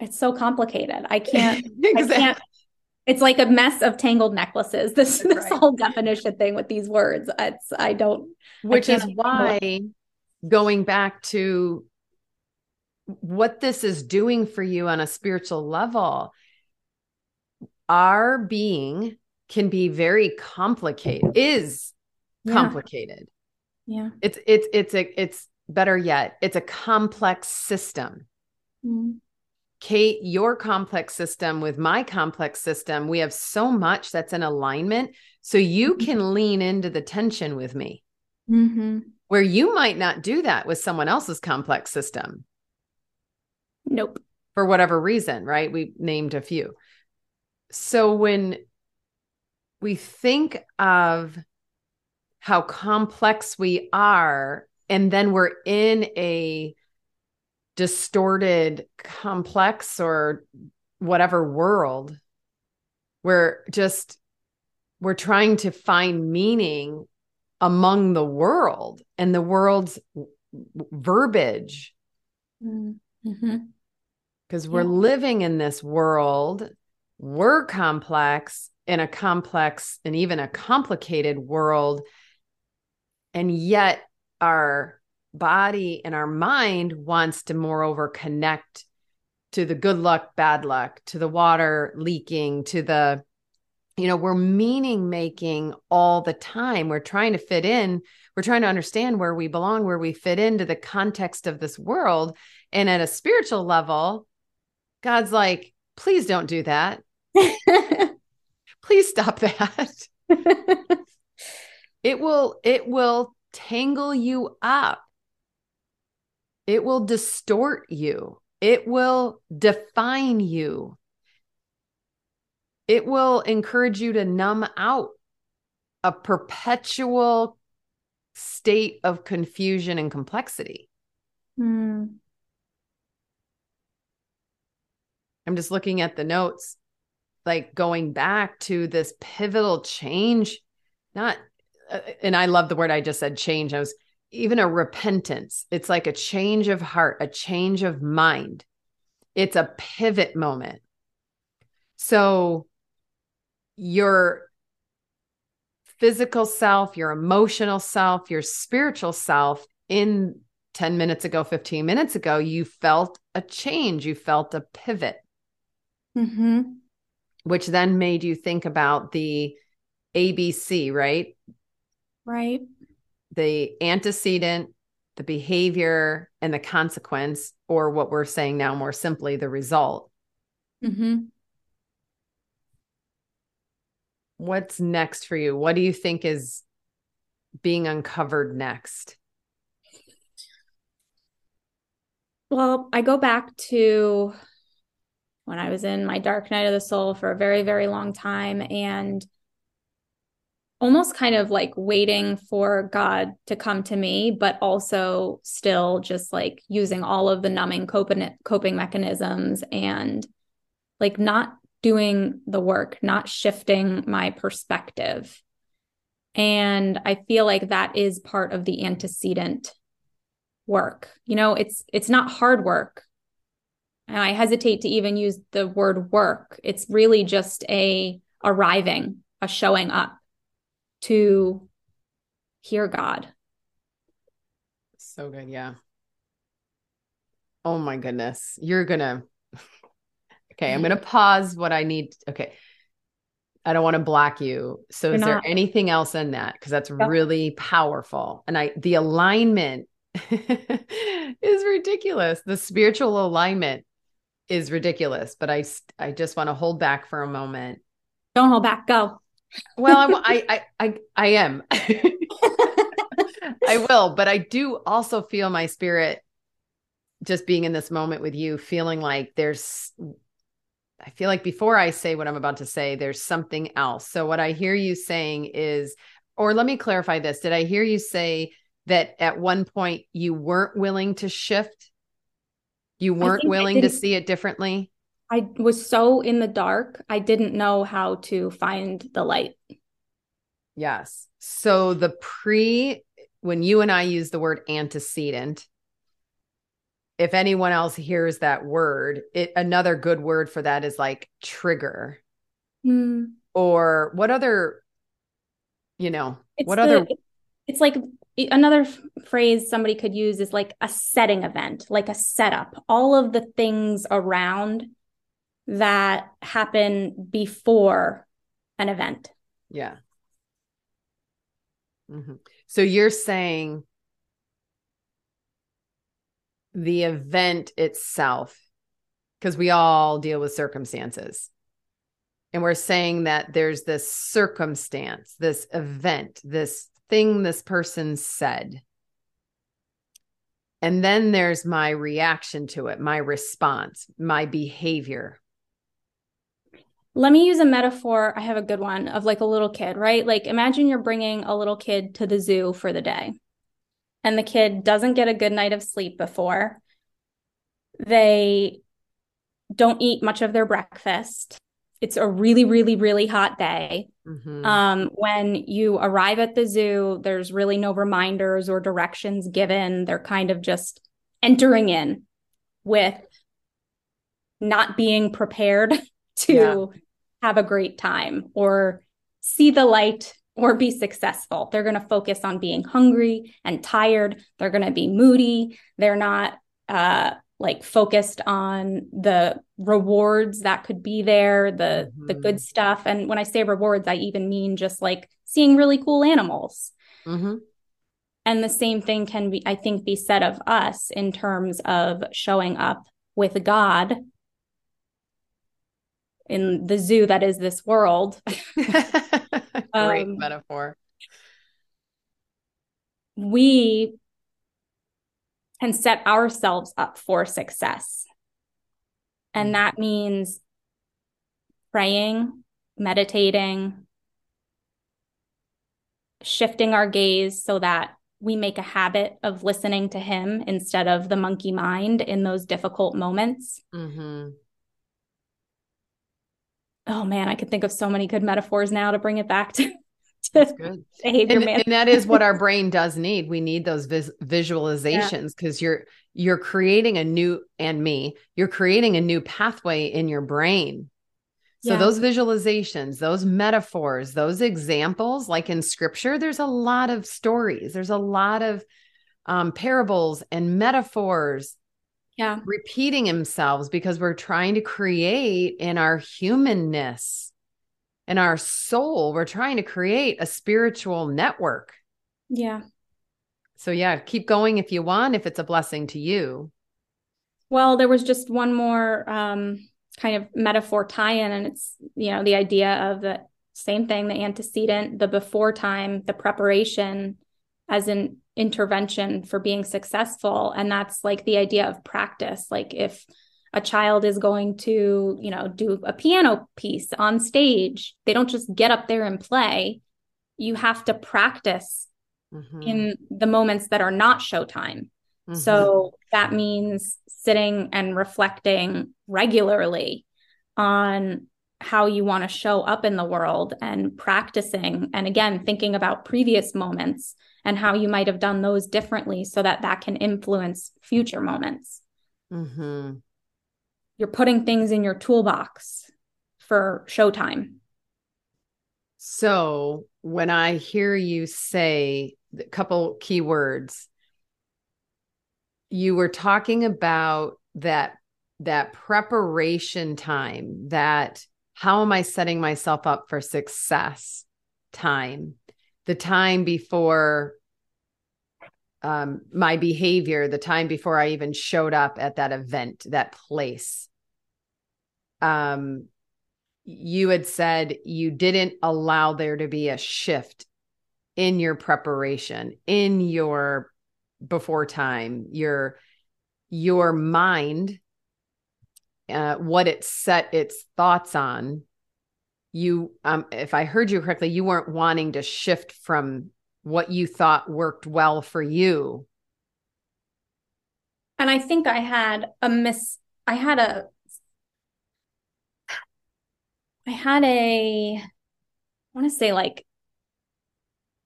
It's so complicated. I (laughs) can't, I Exactly. can't. It's like a mess of tangled necklaces. (laughs) This That's this right. whole definition thing with these words. It's I don't. Which is why going back to what this is doing for you on a spiritual level, our being can be very complicated, is Yeah. complicated. Yeah. It's it's it's a it's better yet, it's a complex system. Mm. Cait, your complex system with my complex system, we have so much that's in alignment. So you Mhm. can lean into the tension with me, Mm-hmm. where you might not do that with someone else's complex system Nope. for whatever reason, right? We named a few. So when we think of how complex we are, and then we're in a distorted, complex, or whatever world, we're just we're trying to find meaning among the world and the world's verbiage Mm-hmm. Because we're Yeah. living in this world. We're complex in a complex and even a complicated world. And yet, our body and our mind wants to, moreover, connect to the good luck, bad luck, to the water leaking, to the, you know, we're meaning making all the time. We're trying to fit in. We're trying to understand where we belong, where we fit into the context of this world. And at a spiritual level, God's like, please don't do that. (laughs) Please stop that. (laughs) It will it will tangle you up. It will distort you. It will define you. It will encourage you to numb out a perpetual state of confusion and complexity. Mm. I'm just looking at the notes, like going back to this pivotal change, not, uh, and I love the word I just said change. I was even a repentance. It's like a change of heart, a change of mind. It's a pivot moment. So your physical self, your emotional self, your spiritual self in 10 minutes ago, 15 minutes ago, you felt a change, you felt a pivot Mm-hmm. which then made you think about the ABC, right? Right. The antecedent, the behavior, and the consequence, or what we're saying now more simply, the result. Mm-hmm. What's next for you? What do you think is being uncovered next? Well, I go back to when I was in my dark night of the soul for a very, very long time and almost kind of like waiting for God to come to me, but also still just like using all of the numbing coping, mechanisms and like not doing the work, not shifting my perspective. And I feel like that is part of the antecedent work. You know, it's it's not hard work. And I hesitate to even use the word work. It's really just a arriving, a showing up to hear God. So good. Yeah. Oh my goodness. You're going (laughs) to Okay, I'm going to mm-hmm. pause what I need. Okay. I don't want to block you. So You're is there anything else in that cuz that's Yeah. really powerful. And I the alignment (laughs) is ridiculous. The spiritual alignment is ridiculous, but I I just want to hold back for a moment. Don't hold back. Go. Well, I (laughs) I I, I am. (laughs) I will, but I do also feel my spirit just being in this moment with you, feeling like there's, I feel like before I say what I'm about to say, there's something else. So, what I hear you saying is, or let me clarify this Did I hear you say that at one point you weren't willing to shift? You weren't willing to see it differently? I was so in the dark. I didn't know how to find the light. Yes. So, the pre, when you and I use the word antecedent, if anyone else hears that word, it another good word for that is like trigger Hmm. or what other you know, It's what the- other It's like another phrase somebody could use is like a setting event, like a setup. All of the things around that happen before an event. yeah. Mhm. So you're saying the event itself because we all deal with circumstances. And we're saying that there's this circumstance, this event, this thing this person said. And then there's my reaction to it, my response, my behavior. Let me use a metaphor. I have a good one of like a little kid, right? Like imagine you're bringing a little kid to the zoo for the day, and the kid doesn't get a good night of sleep before. They don't eat much of their breakfast. It's a really, really, really hot day. Mhm. Um, when you arrive at the zoo, there's really no reminders or directions given. They're kind of just entering in with not being prepared (laughs) to Yeah. have a great time or see the light or be successful. They're going to focus on being hungry and tired. They're going to be moody. They're not uh, like focused on the rewards that could be there, the the Mhm. good stuff. And when I say rewards, I even mean just like seeing really cool animals. Mhm. And the same thing can be, I think, be said of us in terms of showing up with God in the zoo that is this world. (laughs) Great Um, metaphor. We can set ourselves up for success. And that means praying, meditating, shifting our gaze so that we make a habit of listening to Him instead of the monkey mind in those difficult moments. hmm Oh man, I could think of so many good metaphors now to bring it back to, to (laughs) behavior And, man. and that is what our brain does need. We need those vis- visualizations because you're you're creating a new and me. You're creating a new pathway in your brain. So Yeah. those visualizations, those metaphors, those examples, like in scripture, there's a lot of stories. There's a lot of um, parables and metaphors Yeah. repeating themselves because we're trying to create in our humanness in our soul we're trying to create a spiritual network Yeah. so yeah keep going if you want if it's a blessing to you Well, there was just one more um, kind of metaphor tie-in, and it's you know the idea of the same thing, the antecedent, the before time, the preparation as an intervention for being successful, and that's like the idea of practice. Like if a child is going to you know do a piano piece on stage, they don't just get up there and play. You have to practice Mhm. in the moments that are not showtime. Mhm. So that means sitting and reflecting regularly on how you want to show up in the world and practicing. And again, thinking about previous moments and how you might have done those differently so that that can influence future moments. Mhm. You're putting things in your toolbox for showtime. so when i hear you say a couple key words you were talking about that that preparation time that how am i setting myself up for success time the time before um, my behavior the time before i even showed up at that event that place. Um you had said you didn't allow there to be a shift in your preparation in your before time your your mind uh, what it set its thoughts on. You um if i heard you correctly you weren't wanting to shift from what you thought worked well for you and i think i had a miss i had a i had a i want to say like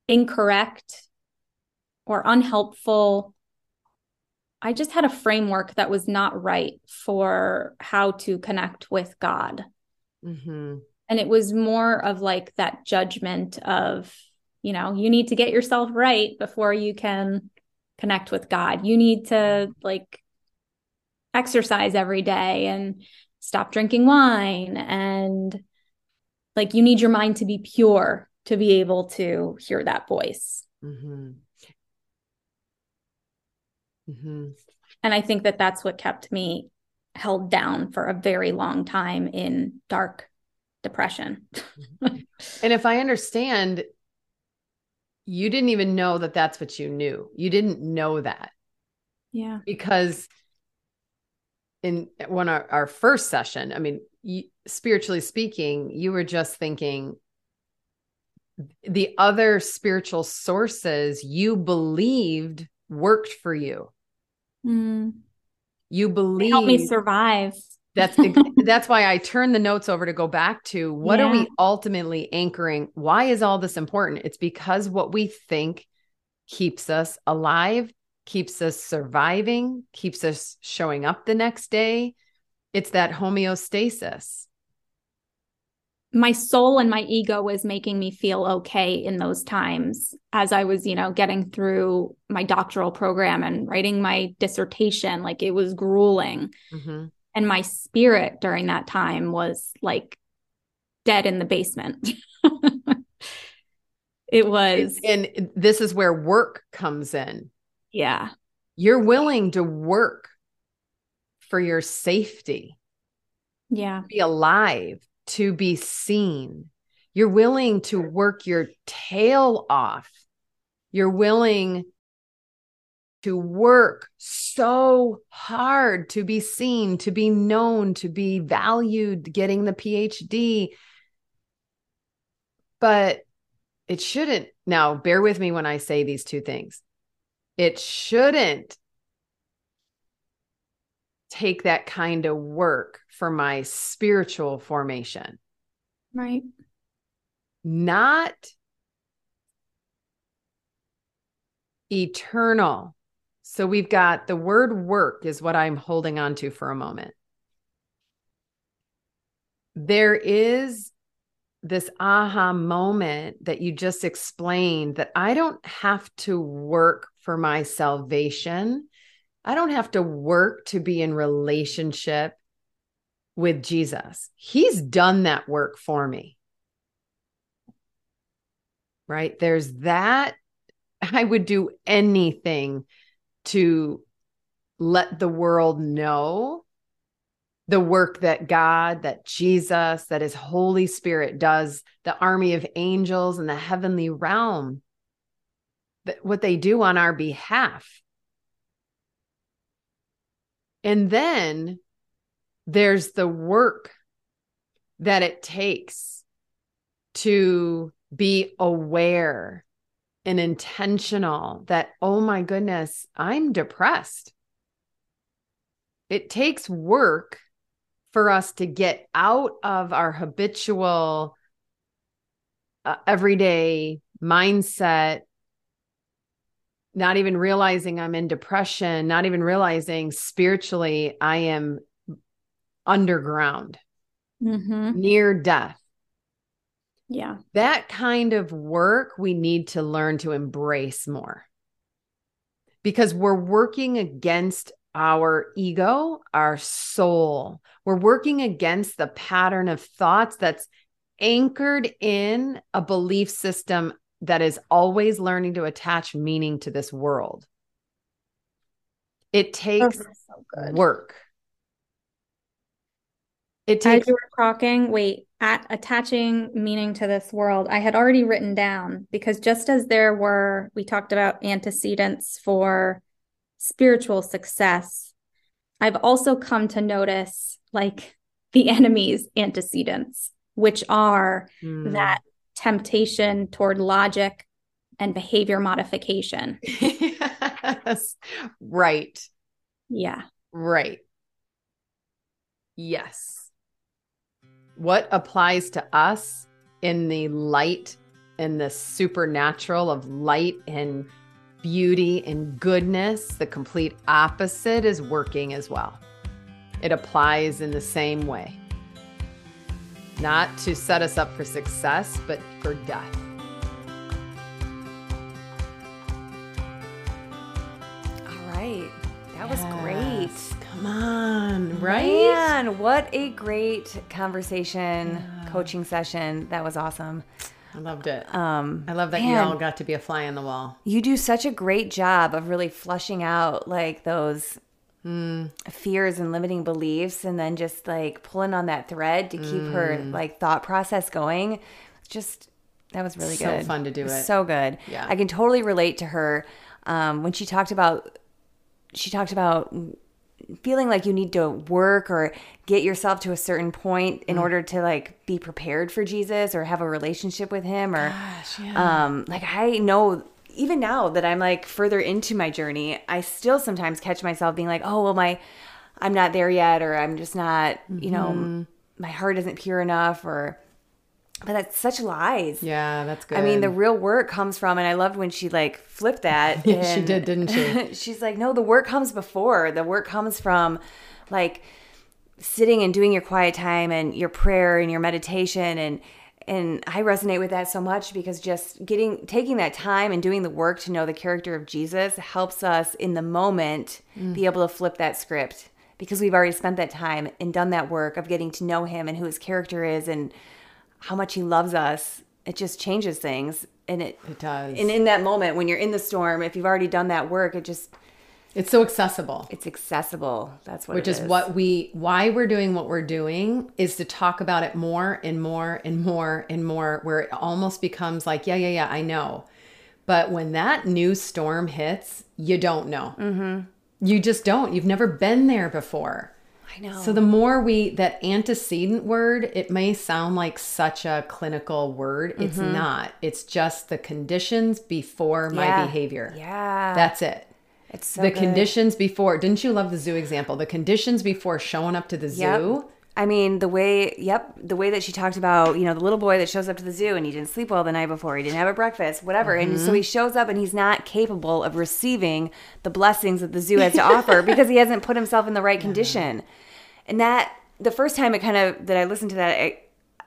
incorrect or unhelpful I just had a framework that was not right for how to connect with God. Mm-hmm. And it was more of like that judgment of, you know, you need to get yourself right before you can connect with God. You need to like exercise every day and stop drinking wine. And like you need your mind to be pure to be able to hear that voice. Mm-hmm. Mm-hmm. And I think that that's what kept me held down for a very long time in dark depression. and if I understand, you didn't even know that that's what you knew. You didn't know that. Yeah. Because in one our, our first session, I mean, you, spiritually speaking, you were just thinking the other spiritual sources you believed worked for you. Mm. You believe help me survive. That's (laughs) that's why I turn the notes over to go back to what yeah. are we ultimately anchoring? Why is all this important? It's because what we think keeps us alive, keeps us surviving, keeps us showing up the next day. It's that homeostasis my soul and my ego was making me feel okay in those times as I was, you know, getting through my doctoral program and writing my dissertation. Like it was grueling. Mm-hmm. And my spirit during that time was like dead in the basement. (laughs) it was. And this is where work comes in. Yeah. You're willing to work for your safety. Yeah. Be alive to be seen. You're willing to work your tail off. You're willing to work so hard to be seen, to be known, to be valued, getting the PhD. But it shouldn't. Now, bear with me when I say these two things. It shouldn't take that kind of work for my spiritual formation. Right. Not eternal. So we've got the word work is what I'm holding on to for a moment. There is this aha moment that you just explained that I don't have to work for my salvation. I don't have to work to be in relationship with Jesus. He's done that work for me. Right? There's that. (laughs) I would do anything to let the world know the work that God, that Jesus, that His Holy Spirit does, the army of angels in the heavenly realm, what they do on our behalf. And then there's the work that it takes to be aware and intentional that, oh my goodness, I'm depressed. It takes work for us to get out of our habitual, uh, everyday mindset not even realizing I'm in depression, not even realizing spiritually I am underground, mm-hmm. near death. Yeah. That kind of work we need to learn to embrace more. because we're working against our ego, our soul. We're working against the pattern of thoughts that's anchored in a belief system that is always learning to attach meaning to this world. It takes so work. It As takes you were talking, wait, at attaching meaning to this world, I had already written down because just as there were, we talked about antecedents for spiritual success, I've also come to notice like the (laughs) enemy's antecedents, which are Mm. that temptation toward logic and behavior modification. (laughs) yes. Right. Yeah. Right. Yes. What applies to us in the light and the supernatural of light and beauty and goodness, the complete opposite is working as well. It applies in the same way. Not to set us up for success, but for death. All right. That was great. Come on, right? Man, what a great conversation, coaching session. That was awesome. I loved it. Um, I love that you all got to be a fly on the wall. you do such a great job of really flushing out like those Hmm. fears and limiting beliefs and then just like pulling on that thread to keep her Hmm. like thought process going. Just that was really So good. So fun to do it. So good. Yeah. I can totally relate to her um, when she talked about she talked about feeling like you need to work or get yourself to a certain point Mm. in order to like be prepared for Jesus or have a relationship with him or Gosh, yeah. um like I know even now that I'm like further into my journey, I still sometimes catch myself being like, "Oh, well my I'm not there yet or I'm just not, you know, Mm-hmm. my heart isn't pure enough or but that's such lies. yeah, that's good. I mean, the real work comes from, and I loved when she like flipped that. (laughs) Yeah, she did, didn't she? (laughs) She's like, no, the work comes before. The work comes from like sitting and doing your quiet time and your prayer and your meditation and and I resonate with that so much because just getting taking that time and doing the work to know the character of Jesus helps us in the moment Mm. be able to flip that script because we've already spent that time and done that work of getting to know him and who his character is and how much he loves us. It just changes things and it It does. and in that moment when you're in the storm, if you've already done that work, it just it's so accessible. it's accessible. That's what Which it is what we why we're doing what we're doing is to talk about it more and more and more and more where it almost becomes like, yeah, yeah, yeah, I know. But when that new storm hits, you don't know. Mm-hmm. You just don't. You've never been there before. I know. So the more we that antecedent word, it may sound like such a clinical word. It's mm-hmm. not. It's just the conditions before my Yeah. behavior. yeah, That's it. it's so the good. conditions before. Didn't you love the zoo example? The conditions before showing up to the Yep. zoo. I mean, the way, yep, the way that she talked about, you know, the little boy that shows up to the zoo and he didn't sleep well the night before, he didn't have a breakfast, whatever. And Mm-hmm. so he shows up and he's not capable of receiving the blessings that the zoo has to offer (laughs) because he hasn't put himself in the right condition. And that, the first time it kind of, that I listened to that, I,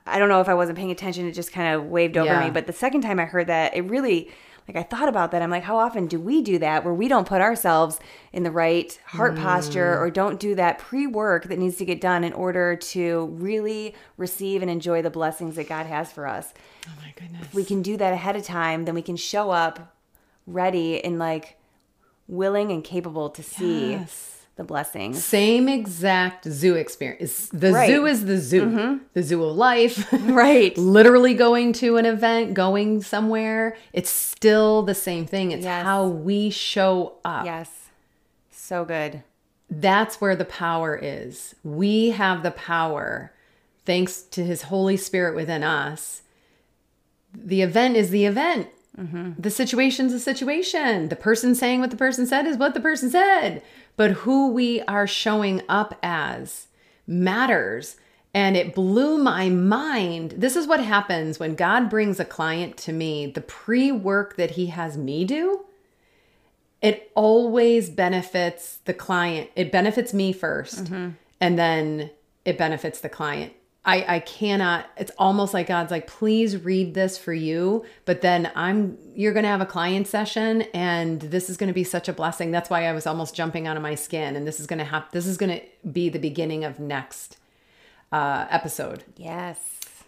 I don't know if I wasn't paying attention, it just kind of waved over Yeah. me. But the second time I heard that, it really, like I thought about that. I'm like, how often do we do that where we don't put ourselves in the right heart posture mm. or don't do that pre work that needs to get done in order to really receive and enjoy the blessings that God has for us? Oh my goodness. If we can do that ahead of time, then we can show up ready and like willing and capable to see Yes. The blessings. Same exact zoo experience. The Right. zoo is the zoo. Mm-hmm. The zoo of life. (laughs) Right. Literally going to an event, going somewhere. It's still the same thing. It's Yes. how we show up. Yes. So good. That's where the power is. We have the power, thanks to His Holy Spirit within us. The event is the event. Mm-hmm. The situation's a situation. The person saying what the person said is what the person said. But who we are showing up as matters. And it blew my mind. This is what happens when God brings a client to me. The pre work that He has me do, it always benefits the client. It benefits me 1st mm-hmm. and then it benefits the client I, I cannot it's almost like god's like please read this for you but then i'm you're going to have a client session and this is going to be such a blessing that's why i was almost jumping out of my skin and this is going to have this is going to be the beginning of next uh, episode Yes.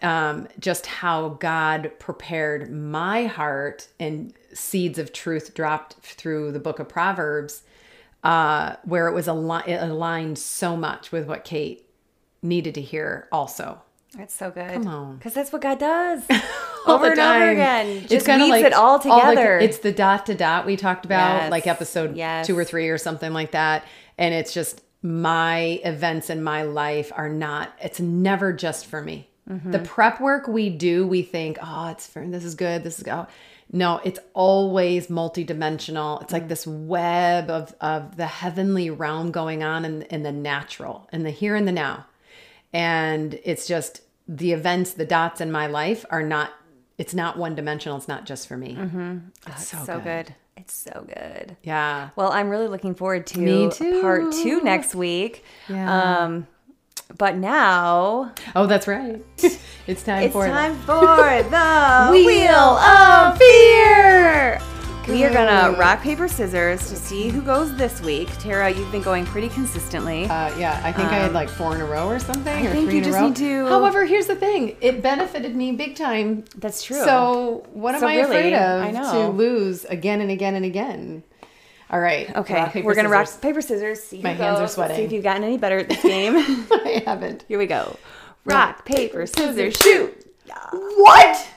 um, just how God prepared my heart and seeds of truth dropped through the book of Proverbs, uh, where it was ali- it aligned so much with what Cait needed to hear also. That's so good. Come on. Because that's what God does. (laughs) All over the and over again. Just kinda weaves it all the- together. it's the dot to dot we talked about, Yes. like episode Yes. two or three or something like that. And it's just my events in my life are not, it's never just for me. Mm-hmm. The prep work we do, we think, oh, it's for this is good. This is go. No, it's always multidimensional. It's Mm. like this web of of the heavenly realm going on in, in the natural, in the here and the now. And it's just the events, the dots in my life are not, it's not one dimensional. It's not just for me. Mm-hmm. It's so, so good. good. It's so good. Yeah. Well, I'm really looking forward to Me too. part two next week. Yeah. Um, but now Oh, that's right. (laughs) it's time it's for time for the (laughs) Wheel Wheel of of Fear. We are gonna rock paper scissors to see who goes this week. Tara, you've been going pretty consistently. Uh, yeah, I think I had like four in a row or something, or Um, think three you in a just row. need to- However, here's the thing: it benefited me big time. That's true. So what am I really, afraid of I know. to lose again and again and again? All right. okay, rock, paper, we're gonna scissors. rock paper scissors. See My hands are goes. Let's See sweating. if you've gotten any better at this (laughs) game. I haven't. Here we go. Rock, paper, scissors, shoot. What?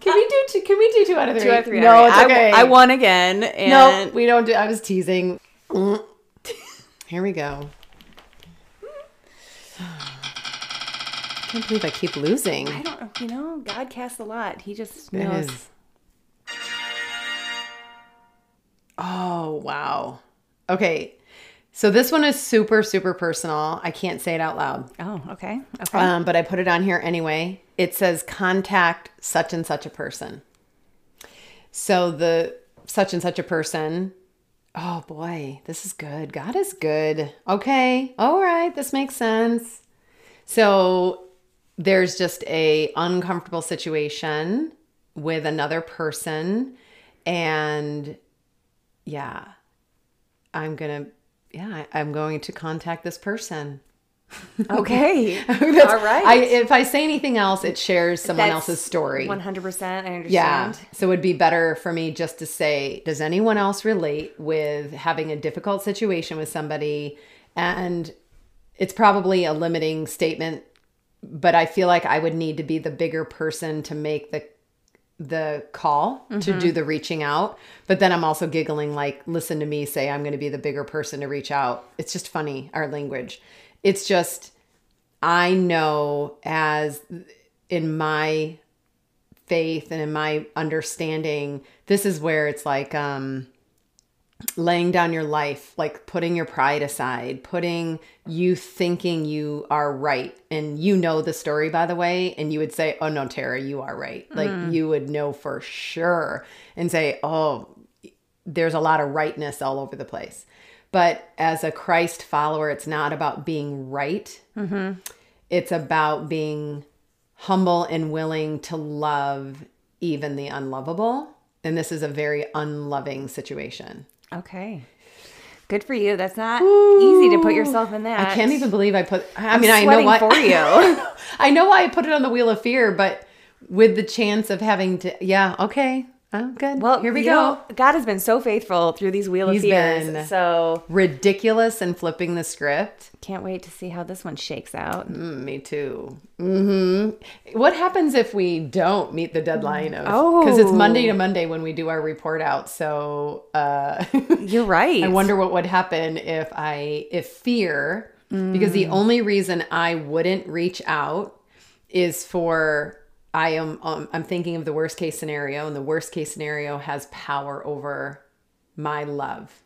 Can we do two? Can we do two out of three? Two out of three. No, right. it's I- okay. I, won again. And No, we don't do. I was teasing. (laughs) Here we go. Can't believe I keep losing. I don't. You know, God casts a lot. He just knows. Oh, wow. Okay. So this one is super, super personal. I can't say it out loud, Oh, okay. Okay. um, but I put it on here anyway. It says contact such and such a person. So the such and such a person. Oh boy, this is good. God is good. Okay. All right. This makes sense. So there's just a uncomfortable situation with another person and yeah i'm gonna yeah I- i'm going to contact this person okay. (laughs) All right. I, if i say anything else it shares someone That's else's story 100%. I understand. yeah so it would be better for me just to say does anyone else relate with having a difficult situation with somebody and it's probably a limiting statement but i feel like i would need to be the bigger person to make the the call to do mm-hmm. the reaching out but then i'm also giggling like listen to me say i'm going to be the bigger person to reach out it's just funny our language it's just i know as in my faith and in my understanding this is where it's like um laying down your life like putting your pride aside putting you thinking you are right. And you know the story by the way and you would say oh no tara you are right. Like you would know for sure and say oh there's a lot of rightness all over the place but as a christ follower it's not about being right mm-hmm. it's about being humble and willing to love even the unlovable. And this is a very unloving situation. Okay. Good for you. That's not easy to put yourself in that. I can't even believe I put, I mean, I know why. for you. (laughs) I know why I put it on the wheel of fear, but with the chance of having to, yeah, okay. Oh, good. Well, here we go. know, God has been so faithful through these wheel of He's fears. been- So Ridiculous and flipping the script. can't wait to see how this one shakes out. Mm, me too. hmm What happens if we don't meet the deadline of? Oh. because it's Monday to Monday when we do our report out. So uh, (laughs) You're right. I wonder what would happen if I if fear because the only reason I wouldn't reach out is for I am um, I'm thinking of the worst case scenario and the worst case scenario has power over my love.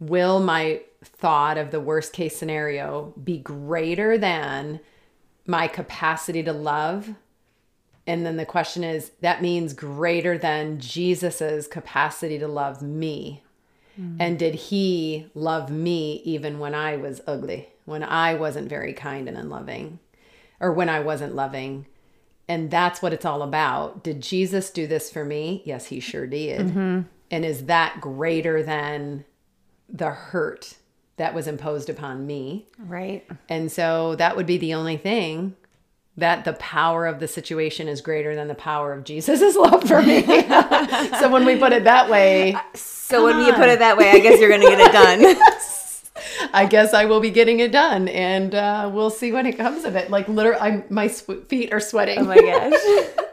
Will my thought of the worst case scenario be greater than my capacity to love? And then the question is that means greater than Jesus's capacity to love me. And did he love me even when I was ugly, when I wasn't very kind and unloving? or when I wasn't loving. And that's what it's all about. Did Jesus do this for me? Yes, he sure did. Mm-hmm. And is that greater than the hurt that was imposed upon me? Right. And so that would be the only thing that the power of the situation is greater than the power of Jesus' (laughs) love for me. (laughs) so when we put it that way, So when you put it that way, I guess you're going to get it done. (laughs) I guess I will be getting it done, and uh, we'll see when it comes of it. Like literally, I'm, my sw- feet are sweating. oh my gosh. (laughs)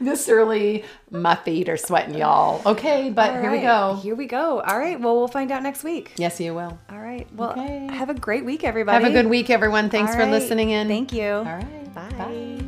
Viscerally, my feet are sweating, y'all. Okay, but All here we go. Here we go. All right. Well, we'll find out next week. Yes, you will. All right. Well, Okay. have a great week, everybody. Have a good week, everyone. Thanks All for right. listening in. Thank you. All right. Bye.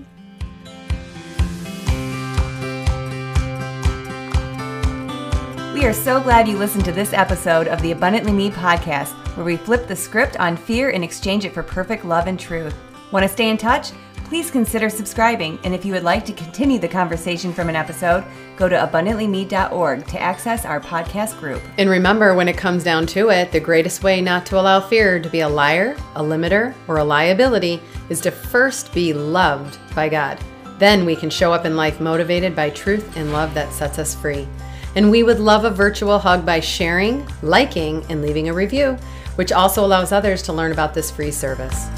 We are so glad you listened to this episode of the Abundantly Me podcast, where we flip the script on fear and exchange it for perfect love and truth. Want to stay in touch? Please consider subscribing. And if you would like to continue the conversation from an episode, go to abundantlyme.org to access our podcast group. And remember, when it comes down to it, the greatest way not to allow fear to be a liar, a limiter, or a liability is to first be loved by God. Then we can show up in life motivated by truth and love that sets us free. And we would love a virtual hug by sharing, liking, and leaving a review, which also allows others to learn about this free service.